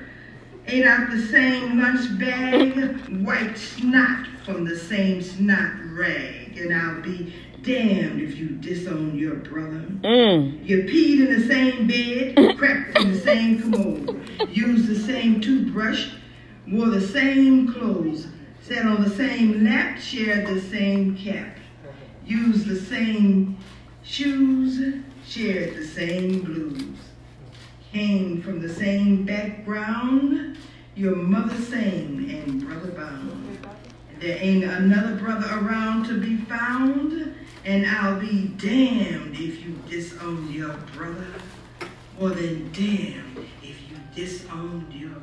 ate out the same lunch bag, wiped snot from the same snot rag, and I'll be damned if you disown your brother. Mm. You peed in the same bed, crept in the same commode, used the same toothbrush, wore the same clothes, sat on the same lap, shared the same cap, used the same shoes, shared the same blues, came from the same background, your mother same and brother bound. There ain't another brother around to be found, and I'll be damned if you disown your brother, more than damned if you disown your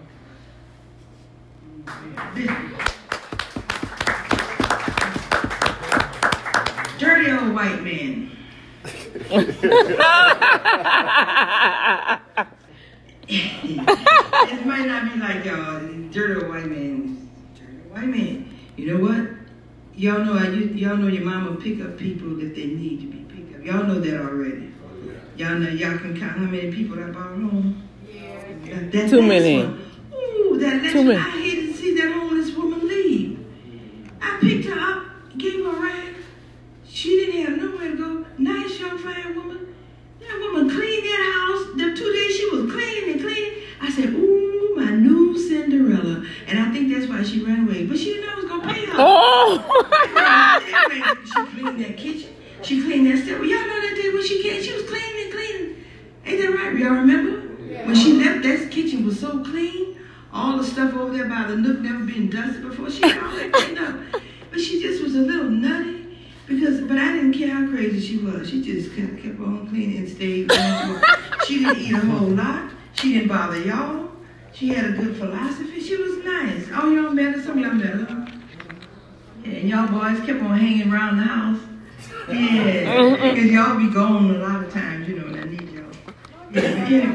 mm, dirty old white man. [LAUGHS] it might not be like y'all, dirty old white man, dirty old white man. You know what? Y'all know I, you, y'all know your mama pick up people if they need to be picked up. Y'all know that already. Y'all know y'all can count how many people I brought home. That, that Too many. one. Ooh, that last Too one. many. I hated to see that homeless woman leave. I picked her up, gave her a ride. She didn't have nowhere to go. Nice young fine woman. That woman cleaned that house. The two days she was cleaning and cleaning. I said, ooh, my new Cinderella. And I think that's why she ran away. But she didn't know I was going to pay her. Oh. Anyway, she cleaned that kitchen. She cleaned that step. Y'all know that day when she came, she was cleaning and cleaning. Ain't that right? Y'all remember? Yeah. When she left, that kitchen was so clean. All the stuff over there by the nook never been dusted before. She had all that cleaned up. But she just was a little nutty. Because, but I didn't care how crazy she was. She just kept, kept on cleaning and stayed. She didn't eat a whole lot. She didn't bother y'all. She had a good philosophy. She was nice. Oh, y'all met her. Some y'all met her. Yeah, and y'all boys kept on hanging around the house. Yeah, because y'all be gone a lot of times, you know, and I need y'all. Yeah,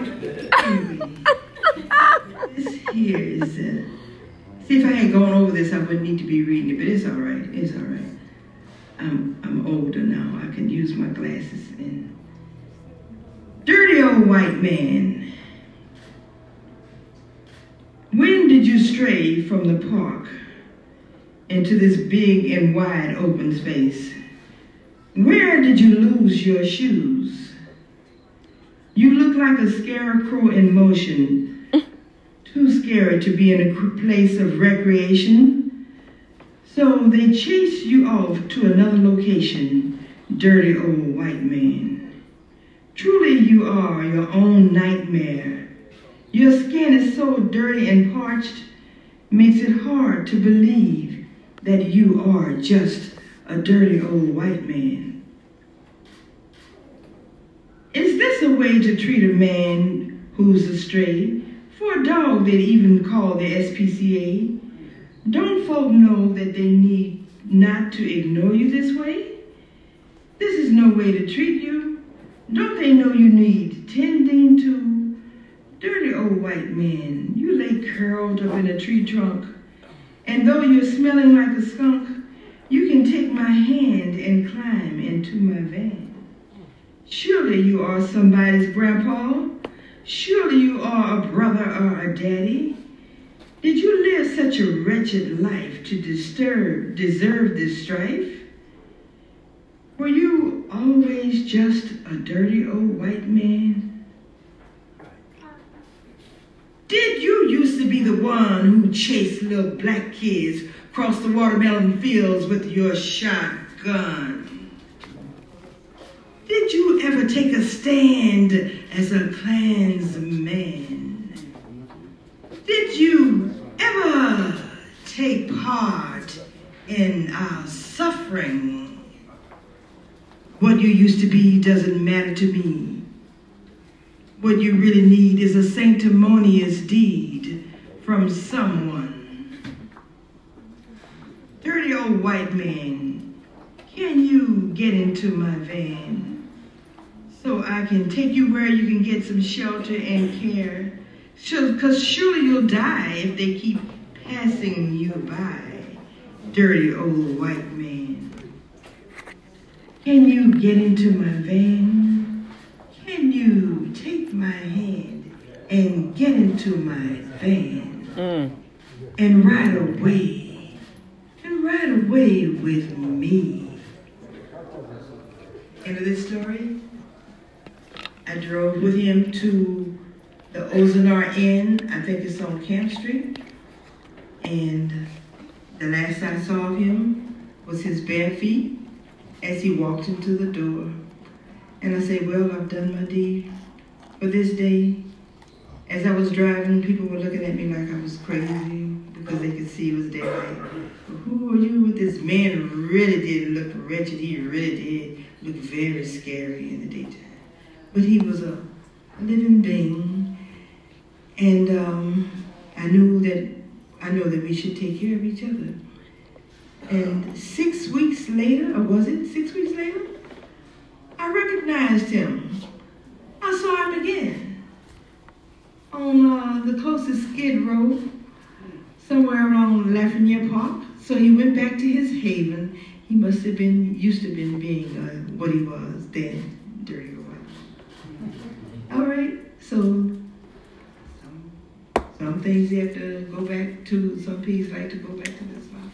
this here is, uh, see if I had gone over this, I wouldn't need to be reading it, but it's all right, it's all right. I'm, I'm older now, I can use my glasses and dirty old white man. When did you stray from the park into this big and wide open space? Where did you lose your shoes? You look like a scarecrow in motion, [LAUGHS] too scared to be in a place of recreation. So they chase you off to another location, dirty old white man. Truly, you are your own nightmare. Your skin is so dirty and parched, makes it hard to believe that you are just a dirty old white man. Is this a way to treat a man who's astray? For a dog they'd even call the SPCA. Don't folk know that they need not to ignore you this way? This is no way to treat you. Don't they know you need tending to? Dirty old white man, you lay curled up in a tree trunk, and though you're smelling like a skunk, you can take my hand and climb into my van. Surely you are somebody's grandpa. Surely you are a brother or a daddy. Did you live such a wretched life to disturb, deserve this strife? Were you always just a dirty old white man? Did you used to be the one who chased little black kids across the watermelon fields with your shotgun? Did you ever take a stand as a Klansman? Did you ever take part in our suffering? What you used to be doesn't matter to me. What you really need is a sanctimonious deed from someone. Dirty old white man, can you get into my van so I can take you where you can get some shelter and care? Because surely you'll die if they keep passing you by, dirty old white man. Can you get into my van? Can you take my hand and get into my van mm. and ride away and ride away with me? End of this story. I drove with him to the Ozanam Inn. I think it's on Camp Street. And the last I saw of him was his bare feet as he walked into the door. And I said, Well, I've done my deed for this day. As I was driving, people were looking at me like I was crazy because they could see it was daylight. But who are you with this man? Really did look wretched. He really did look very scary in the daytime. But he was a living being. And um, I knew that I know that we should take care of each other. And six weeks later, or was it six weeks later? I recognized him. I saw him again on uh, the closest skid row, somewhere around Lafreniere Park. So he went back to his haven. He must have been used to been being uh, what he was then, dirty white. All right, so some things you have to go back to. Some people like to go back to this life,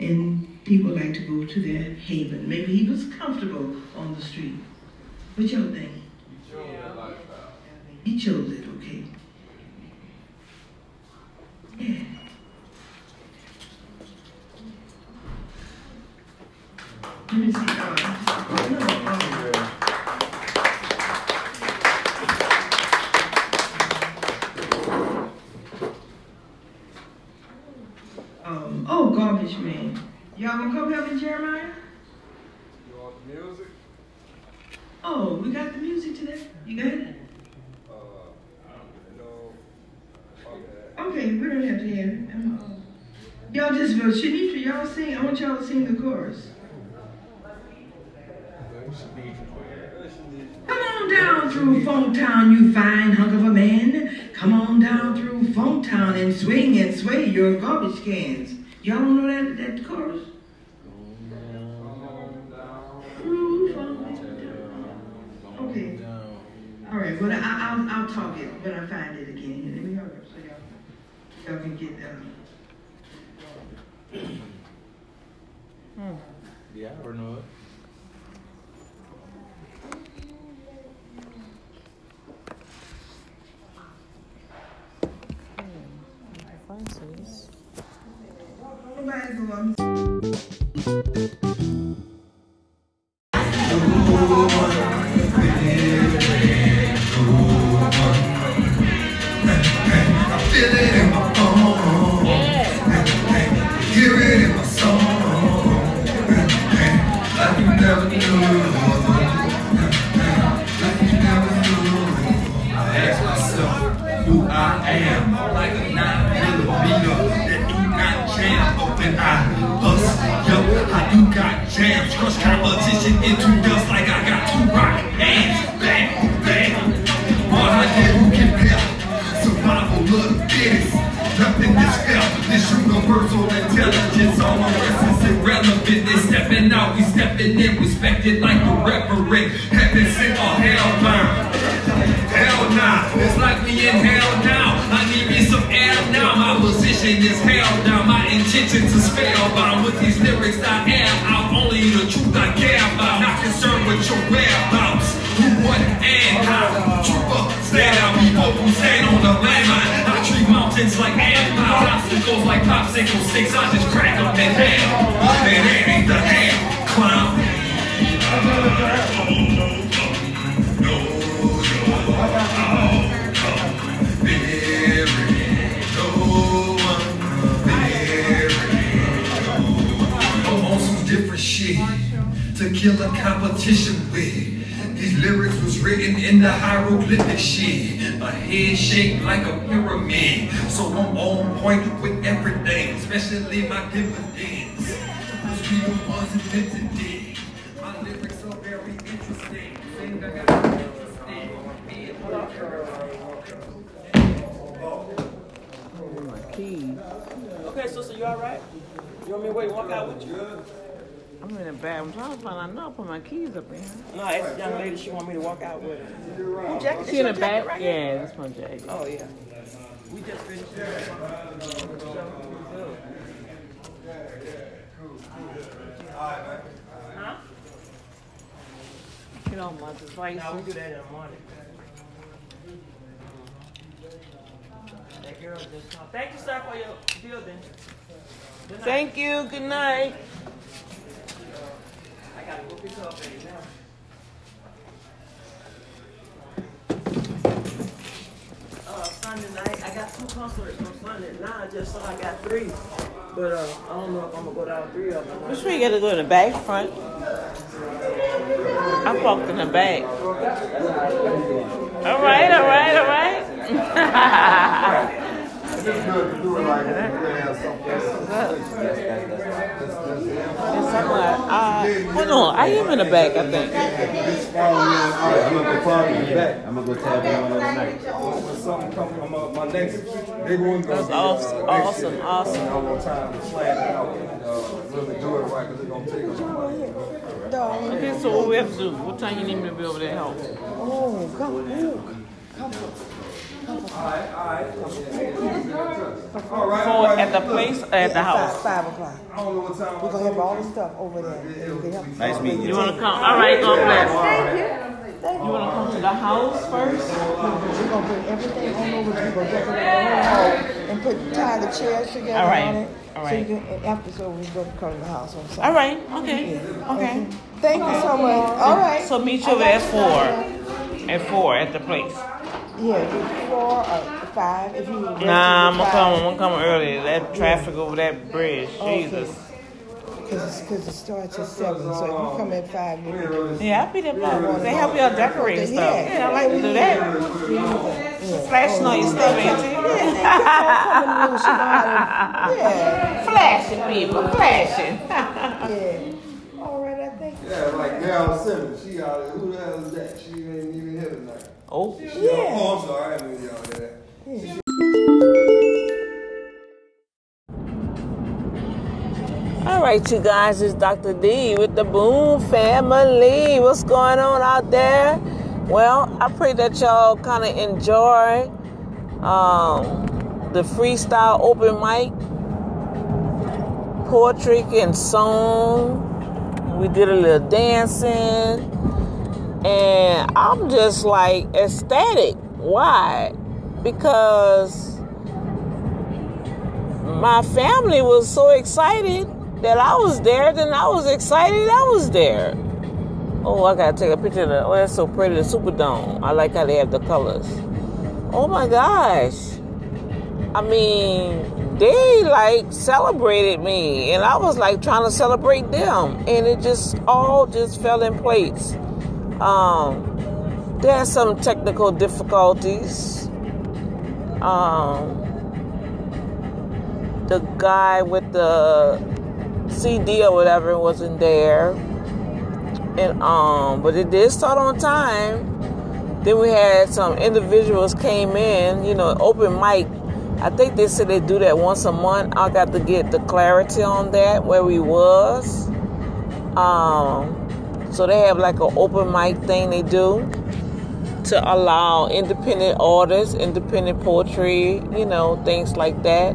and people like to go to their haven. Maybe he was comfortable on the street. What y'all think? He chose it, okay. Yeah. Let me see. Uh, no, um, oh, garbage man. Y'all gonna come help me, Jeremiah? You want the music? Oh, we got the music today. You got it? Uh. Okay. We don't have to have it. Y'all just vote. Shanitra, y'all sing. I want y'all to sing the chorus. Come on down through Funk Town, you fine hunk of a man. Come on down through Funk Town and swing and sway your garbage cans. Y'all don't know that, that chorus? Okay. All right, well, I, I'll, I'll talk it when I find it again. Let me hurry up so y'all, y'all can get um, Yeah, know it. Somebody go on. Eye, bust, yo, I do got jams. Crush competition into dust like I got two rock hands. Bam, bam. Boy, I did who can help. Survival of the fittest. Nothing is fair. This universal intelligence, all rest is irrelevant. They stepping out, we stepping in, respected like the reverend. Heaven sent or hell bound. Hell nah, it's like we in hell now. I need now. My position is held down. My intentions is spellbound. With these lyrics I am out. Only the truth I care about. Not concerned with your whereabouts. Who, what, and how. Trooper, stand out before who stand on the landmine. I treat mountains like amp. Obstacles like popsicle sticks. I just crack up that ham. That ain't the ham, clown. To kill a competition with. These lyrics was written in the hieroglyphic shit. A head shaped like a pyramid. So I'm on point with everything, especially my dividends. Cause we the ones invented it. My lyrics are very interesting. Think I got interesting. Be it My keys. Okay, sister, you all right? You want me to wait, walk out with you? I'm in the back. I'm trying to find. I know I put my keys up in here. No, it's the young lady she want me to walk out with her. Who jacket? She in the This your back. jacket right here? Yeah, that's my jacket. Oh yeah. We just finished. Huh? You know, my device. No, we do that in the morning. That girl just. Thank you, sir, for your building. Good night. Thank you. Good night. I gotta go pick her up baby now. Uh, Sunday night, I got two concerts on Sunday. Now I just saw I got three. But uh, I don't know if I'm gonna go down three of them. Which way you gotta go in the back, front? I parked in the back. All right, all right, all right. [LAUGHS] It's do like uh, hold on, I am in the back, I think. I'm gonna go. I'm gonna go on night. When something from my, That's awesome, awesome, awesome. I don't time to it out really do it right gonna. Okay, so what we have to do? What time you need me to be over there help? Oh, come, ooh, come. All right, For all right. at the place or at the house? Five o'clock. I don't know what time. We're gonna have all the stuff over there. You. Nice meeting You You wanna come? All right, God bless. Thank you. Thank You wanna come to the house first? We're gonna bring everything on over to you. We're gonna decorate the whole hall and put, tie the chairs together All right, on it. all So you can, after so we're gonna come to the house on Sunday. All right, okay, okay. Thank you so much. All right. So meet you at four. At four at the place. Yeah, four or five if you. Nah, I'm gonna come. I'm gonna come early. That traffic over that bridge, Jesus. Because cause it starts at seven, so if you come at five, you can do Yeah, I'll be there. By, they help y'all decorate and stuff. Yeah. Yeah, I like to do that. Flashing on your stuff, ain't you? Yeah. [LAUGHS] Flashing people, flashing. Yeah. [LAUGHS] All right, I think. Yeah, like Meryl Simmons. She out there. Who the hell is that? She ain't even here tonight. Oh. She, Yeah. Oh, I'm sorry. I didn't mean y'all hear that. All right, you guys, it's Dr. D with the Boom family. What's going on out there? Well, I pray that y'all kind of enjoy um, the freestyle open mic, poetry and song. We did a little dancing, and I'm just like ecstatic. Why? Because my family was so excited that I was there, then I was excited I was there. Oh, I gotta take a picture of the, oh, that's so pretty, the Superdome. I like how they have the colors. Oh my gosh. I mean, they like celebrated me, and I was like trying to celebrate them, and it just all just fell in place. Um, there are some technical difficulties. Um, the guy with the CD or whatever wasn't there. And um, but it did start on time. Then we had some individuals came in, you know, open mic. I think they said they do that once a month. I got to get the clarity on that where we was. Um, so they have like an open mic thing they do to allow independent artists, independent poetry, you know, things like that.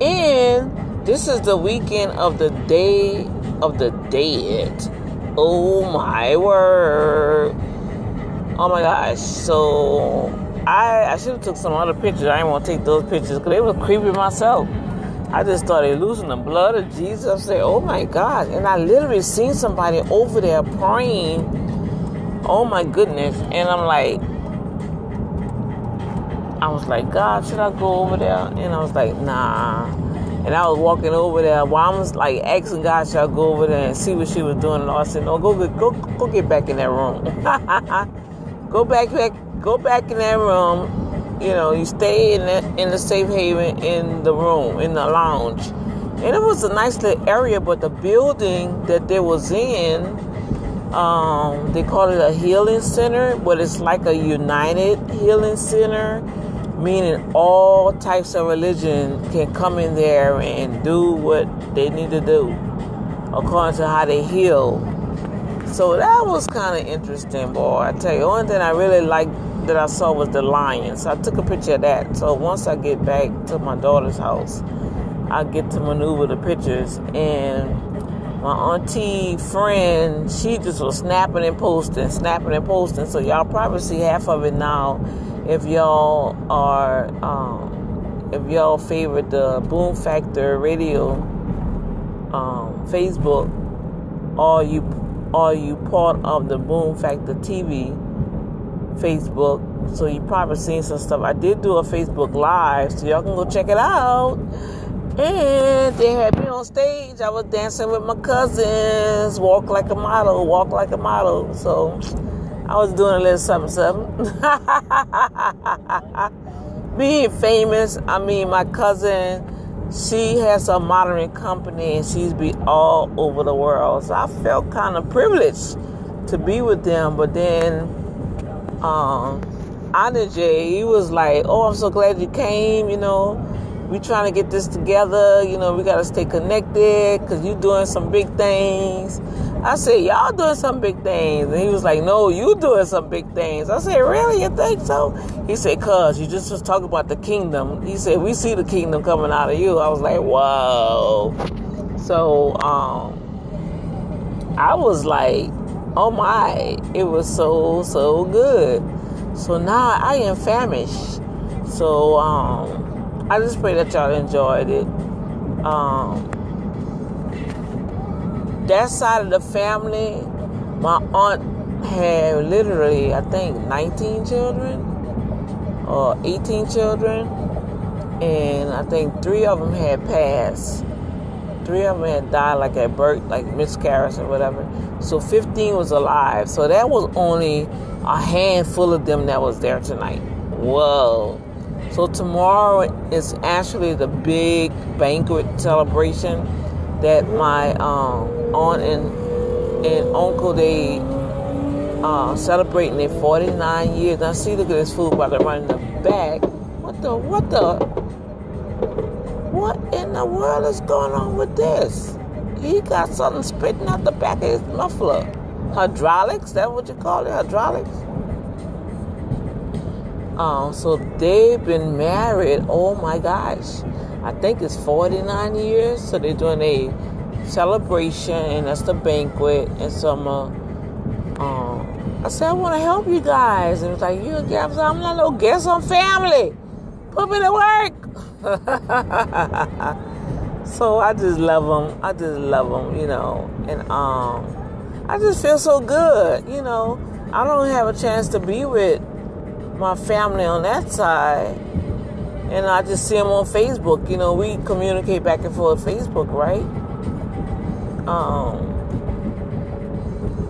And this is the weekend of the Day of the Dead. Oh my word. Oh my gosh. So I I should have took some other pictures. I didn't want to take those pictures because they was creepy myself. I just started losing the blood of Jesus. I said, "Oh my God!" And I literally seen somebody over there praying. Oh my goodness! And I'm like, I was like, God, should I go over there? And I was like, Nah. And I was walking over there while I was like asking God, should I go over there and see what she was doing? And I said, No, go go go get back in that room. [LAUGHS] go back back go back in that room. You know, you stay in the in the safe haven in the room, in the lounge. And it was a nice little area, but the building that they was in, um, they call it a healing center, but it's like a united healing center meaning all types of religion can come in there and do what they need to do according to how they heal. So that was kind of interesting, boy. I tell you, one thing I really liked that I saw was the lion. So I took a picture of that. So once I get back to my daughter's house, I get to maneuver the pictures. And my auntie friend, she just was snapping and posting, snapping and posting. So y'all probably see half of it now if y'all are um, if y'all favorite the Boom Factor Radio um, Facebook, or you are you part of the Boom Factor TV Facebook. So you probably seen some stuff. I did do a Facebook Live, so y'all can go check it out. And they had me on stage. I was dancing with my cousins, walk like a model, walk like a model. So I was doing a little something, something. [LAUGHS] Being famous, I mean, my cousin, she has a modeling company and she's be all over the world. So I felt kind of privileged to be with them. But then, um, J, he was like, "Oh, I'm so glad you came. You know, we trying to get this together. You know, we got to stay connected because you doing some big things." I said, y'all doing some big things. And he was like, no, you doing some big things. I said, really? You think so? He said, cuz you just was talking about the kingdom. He said, we see the kingdom coming out of you. I was like, whoa. So, um, I was like, oh my, it was so, so good. So now I am famished. So, um, I just pray that y'all enjoyed it. Um, that side of the family, my aunt had literally, I think, 19 children or 18 children, and I think three of them had passed. Three of them had died like at birth, like miscarriage or whatever. So 15 was alive. So that was only a handful of them that was there tonight. Whoa. So tomorrow is actually the big banquet celebration that my um, aunt and and uncle they uh, celebrating their 49 years. Now see, look at this food about to run in the back. What the what the what in the world is going on with this? He got something spitting out the back of his muffler. Hydraulics? That what you call it? Hydraulics? Um, so they've been married. Oh my gosh. I think it's 49 years. So they're doing a celebration, and that's the banquet. And some uh, um, I said, I want to help you guys. And it's like, you a guest? I'm not no guest, I'm family. Put me to work. [LAUGHS] so I just love them. I just love them, you know. And um, I just feel so good, you know. I don't have a chance to be with my family on that side and I just see them on Facebook. You know, we communicate back and forth Facebook, right? Um,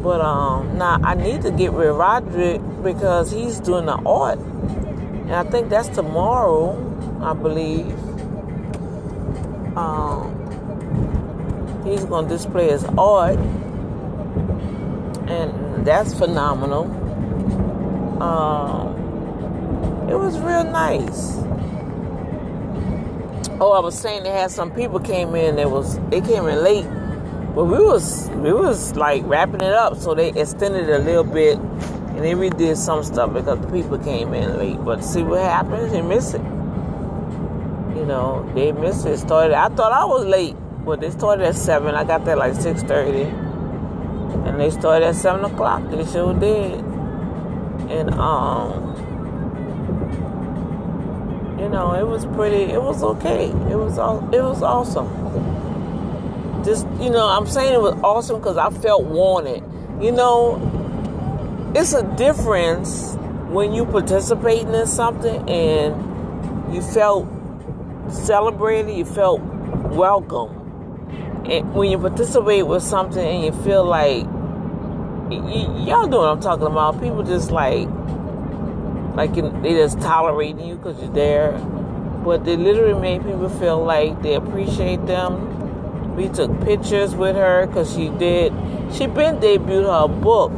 but um, now I need to get with Roderick because he's doing the art, and I think that's tomorrow, I believe. Um, he's gonna display his art, and that's phenomenal. Um, it was real nice. Oh, I was saying they had some people came in that was they came in late, but we was we was like wrapping it up, so they extended it a little bit, and they redid some stuff because the people came in late. But see what happens, they miss it. Know, they missed it. Started. I thought I was late, but they started at seven. I got there like six thirty, and they started at seven o'clock. They sure did, and um You know, it was pretty. It was okay. It was all. It was awesome. Just you know, I'm saying it was awesome because I felt wanted. You know, it's a difference when you participating in something and you felt celebrated, you felt welcome. And when you participate with something and you feel like y- y'all know what I'm talking about. People just like like they just tolerating you because you're there, but they literally made people feel like they appreciate them. We took pictures with her because she did. She been debuted her book,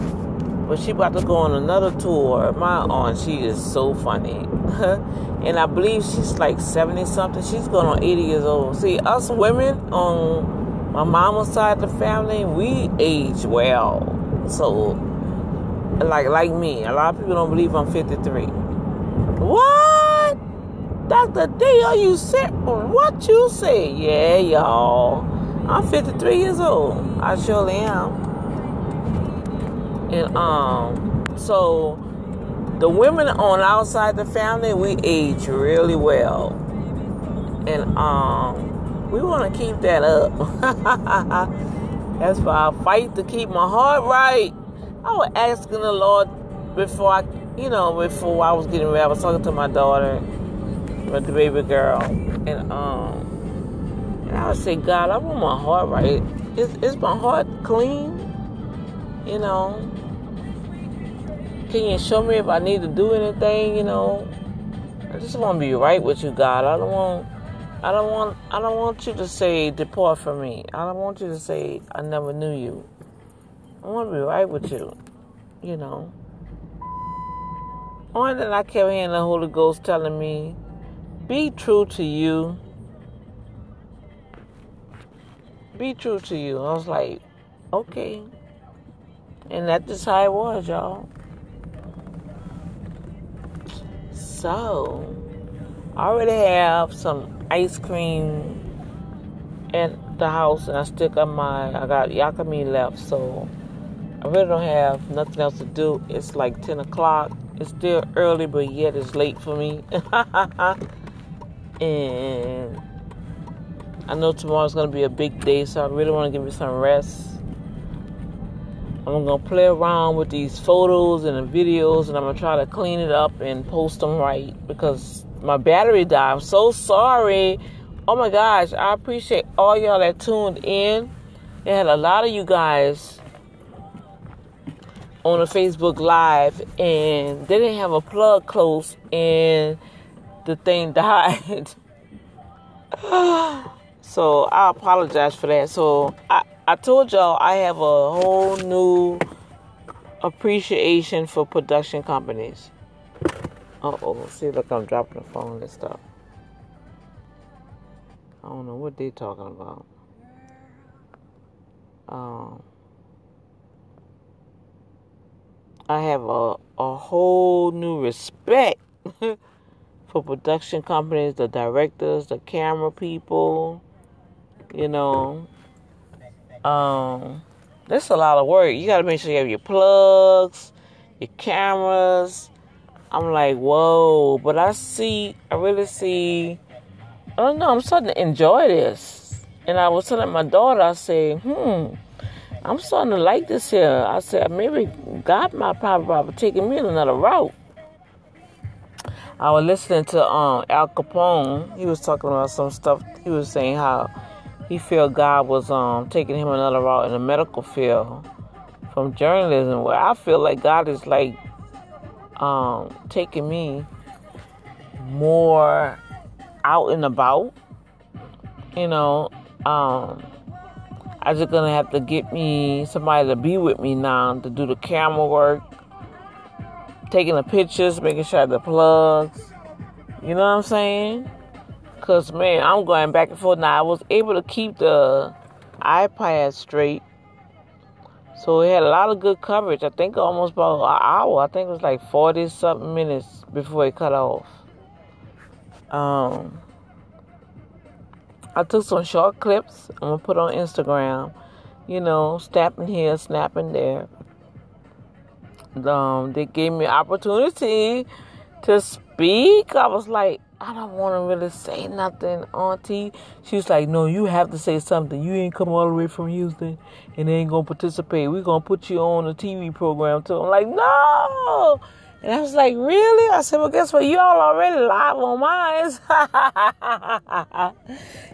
but she about to go on another tour. My aunt, she is so funny, [LAUGHS] and I believe she's like seventy something. She's going on eighty years old. See, us women on my mama's side of the family, we age well. So, like like me, a lot of people don't believe I'm fifty three. What? Dr. D, are you sick? What you say? Yeah, y'all. I'm 53 years old. I surely am. And um, so the women on outside the family, we age really well, and um, we want to keep that up. [LAUGHS] That's why I fight to keep my heart right. I was asking the Lord before I, you know, before I was getting ready. I was talking to my daughter, with the baby girl, and um. And I would say, God, I want my heart right. Is, is my heart clean? You know? Can you show me if I need to do anything? You know? I just want to be right with you, God. I don't want. I don't want. I don't want you to say depart from me. I don't want you to say I never knew you. I want to be right with you. You know. Only that I kept hearing the Holy Ghost telling me, be true to you be true to you. I was like, okay. And that's just how it was, y'all. So, I already have some ice cream at the house, and I still got my, I got yakamein left, so I really don't have nothing else to do. It's like 10 o'clock. It's still early, but yet it's late for me. [LAUGHS] and I know tomorrow's gonna be a big day, so I really want to give me some rest. I'm gonna play around with these photos and the videos, and I'm gonna try to clean it up and post them right because my battery died. I'm so sorry. Oh my gosh, I appreciate all y'all that tuned in. They had a lot of you guys on a Facebook Live, and they didn't have a plug close, and the thing [LAUGHS] died. [SIGHS] So I apologize for that. So I, I told y'all I have a whole new appreciation for production companies. Uh oh, see, look, I'm dropping the phone and stuff. I don't know what they talking about. Um, I have a, a whole new respect [LAUGHS] for production companies, the directors, the camera people, you know. Um, that's a lot of work. You got to make sure you have your plugs, your cameras. I'm like, whoa, but I see, I really see. I don't know. I'm starting to enjoy this, and I was telling my daughter, I said, hmm. I'm starting to like this here. I said, maybe God might probably taking me in another route. I was listening to um, Al Capone. He was talking about some stuff. He was saying how he felt God was um, taking him another route in the medical field from journalism. Where I feel like God is like um, taking me more out and about. You know, um, I just gonna have to get me somebody to be with me now to do the camera work taking the pictures, making sure the plugs. You know what I'm saying? Cause man, I'm going back and forth now. I was able to keep the iPad straight, so it had a lot of good coverage. I think almost about an hour. I think it was like forty something minutes before it cut off. Um, I took some short clips. I'm gonna put on Instagram. You know, snapping here, snapping there um, they gave me opportunity to speak. I was like, I don't want to really say nothing, Auntie. She was like, No, you have to say something. You ain't come all the way from Houston and ain't gonna participate. We're gonna put you on a TV program too. I'm like, No. And I was like, Really? I said, Well, guess what? Y'all already live on mine.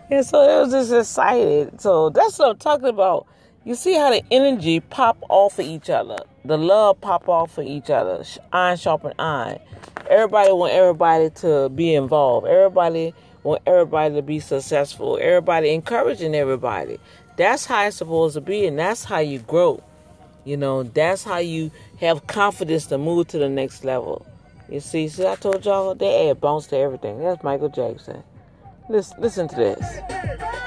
[LAUGHS] and so it was just excited. So that's what I'm talking about. You see how the energy pop off of each other, the love pop off of each other, iron sharpen iron. Everybody want everybody to be involved. Everybody want everybody to be successful. Everybody encouraging everybody. That's how it's supposed to be, and that's how you grow. You know, that's how you have confidence to move to the next level. You see, see, I told y'all they add bounce to everything. That's Michael Jackson. Listen, listen to this.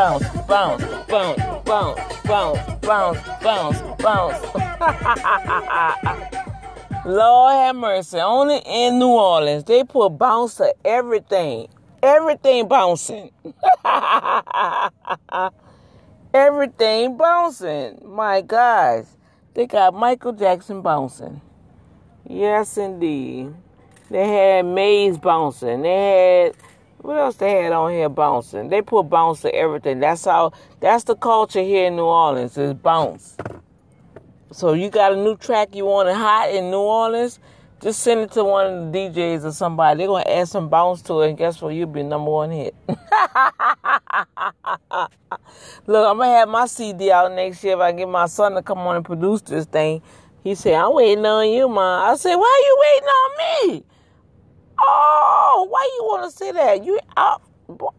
Bounce, bounce, bounce, bounce, bounce, bounce, bounce, bounce. [LAUGHS] Lord have mercy. Only in New Orleans, they put bounce to everything. Everything bouncing. [LAUGHS] everything bouncing. My gosh. They got Michael Jackson bouncing. Yes, indeed. They had Maze bouncing. They had what else they had on here bouncing? They put bounce to everything. That's how that's the culture here in New Orleans is bounce. So you got a new track you want it hot in New Orleans, just send it to one of the DJs or somebody. They're gonna add some bounce to it and guess what? You'll be number one hit. [LAUGHS] Look, I'm gonna have my CD out next year if I get my son to come on and produce this thing. He said, I'm waiting on you, ma. I said, Why are you waiting on me? Oh, why you want to say that? You, I,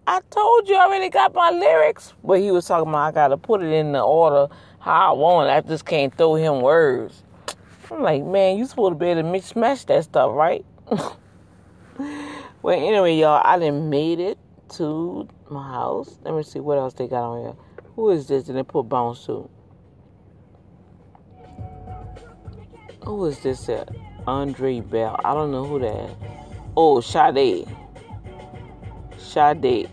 I told you I already got my lyrics. But he was talking about I gotta put it in the order how I want. I just can't throw him words. I'm like, man, you supposed to be able to smash that stuff, right? [LAUGHS] well, anyway, y'all, I done made it to my house. Let me see what else they got on here. Who is this? And they put bounce to. Who is this at? Andre Bell. I don't know who that is. Oh, Sade. Sade.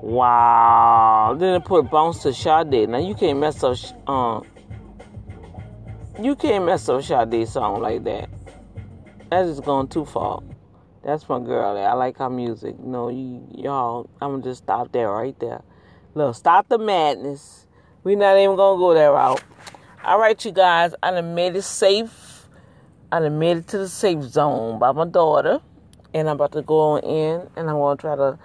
Wow. Then they put bounce to Sade. Now you can't mess up um you can't mess up Sade's song like that. That's just going too far. That's my girl. I like her music. No, you y'all I'm gonna just stop there right there. Look, stop the madness. We're not even gonna go that route. All right, you guys, I done made it safe. I done made it to the safe zone by my daughter. And I'm about to go on in and I want to try to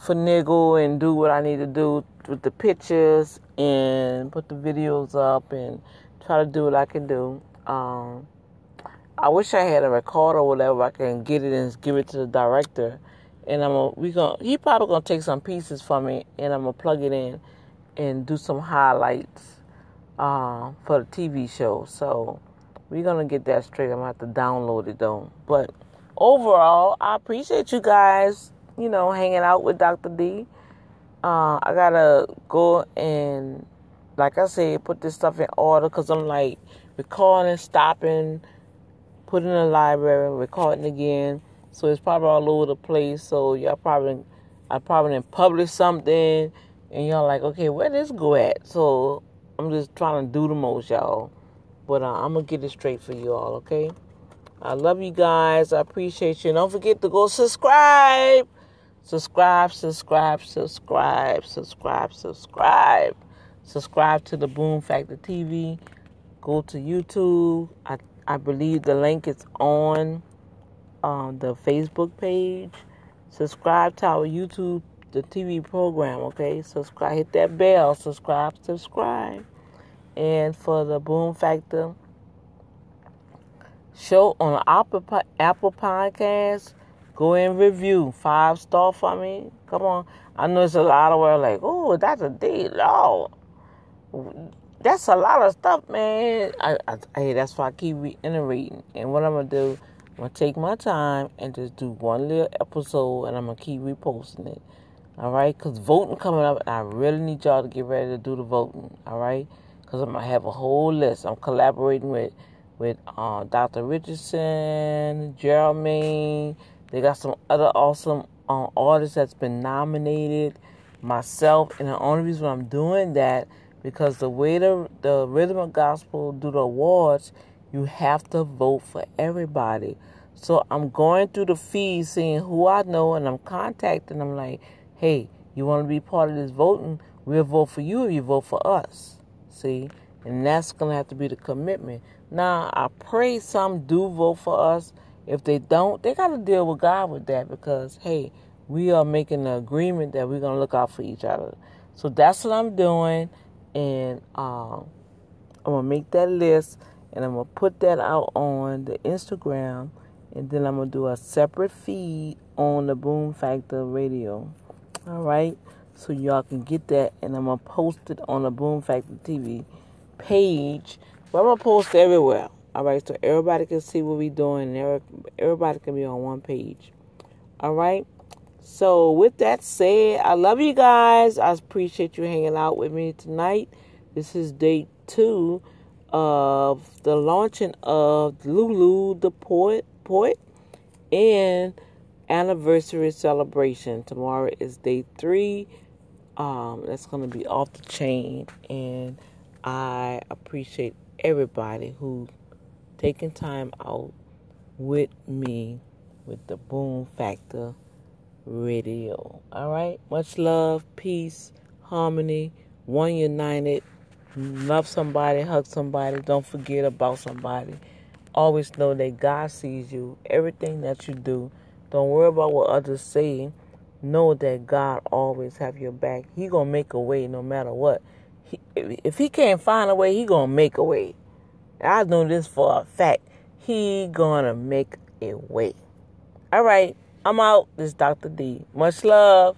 finagle and do what I need to do with the pictures and put the videos up and try to do what I can do. Um, I wish I had a recorder or whatever I can get it and give it to the director. And I'm we gonna he probably gonna take some pieces from me and I'm gonna plug it in and do some highlights uh, for the TV show. So we're gonna get that straight. I'm gonna have to download it though. But overall, I appreciate you guys. You know, hanging out with Dr. D. Uh, I gotta go and, like I said, put this stuff in order because I'm like recording, stopping, putting in the library, recording again. So it's probably all over the place. So y'all probably, I probably didn't publish something, and y'all like, okay, where this go at? So I'm just trying to do the most, y'all. But uh, I'm gonna get it straight for you all, okay? I love you guys. I appreciate you. Don't forget to go subscribe. Subscribe, subscribe, subscribe, subscribe, subscribe. Subscribe to the Boom Factor TV. Go to YouTube. I, I believe the link is on um, the Facebook page. Subscribe to our YouTube, the TV program, okay? Subscribe, hit that bell. Subscribe, subscribe. And for the Boom Factor show on Apple, Apple Podcast, go and review. Five star for me. Come on. I know it's a lot of words like, oh, that's a D. Lord. That's a lot of stuff, man. I, I, hey, that's why I keep reiterating. And what I'm to do, I'm to take my time and just do one little episode and I'm to keep reposting it. All right? Because voting coming up, and I really need y'all to get ready to do the voting. All right? Because I'm to have a whole list. I'm collaborating with with uh, Dr. Richardson, Geraldine, They got some other awesome um, artists that's been nominated. Myself, and the only reason I'm doing that because the way the the rhythm of gospel do the awards, you have to vote for everybody. So I'm going through the feed, seeing who I know, and I'm contacting them like, hey, you want to be part of this voting? We'll vote for you if you vote for us. See, and that's gonna have to be the commitment. Now I pray some do vote for us. If they don't, they got to deal with God with that because hey, we are making an agreement that we're gonna look out for each other. So that's what I'm doing, and um, I'm gonna make that list and I'm gonna put that out on the Instagram, and then I'm gonna do a separate feed on the Boom Factor Radio. All right, so y'all can get that, and I'm gonna post it on the Boom Factor TV page. But I'm gonna post everywhere. All right, so everybody can see what we're doing, and everybody can be on one page. All right. So with that said, I love you guys. I appreciate you hanging out with me tonight. This is day two of the launching of Lulu the Poet Poet and anniversary celebration. Tomorrow is day three. Um, that's gonna be off the chain and I appreciate everybody who taking time out with me with the Boom Factor Radio. All right. Much love, peace, harmony, one united. Love somebody, hug somebody. Don't forget about somebody. Always know that God sees you. Everything that you do. Don't worry about what others say. Know that God always have your back. He gonna make a way no matter what. He, if he can't find a way, he gonna make a way. I know this for a fact. He gonna make a way. All right. I'm out. This is Dr. D. Much love.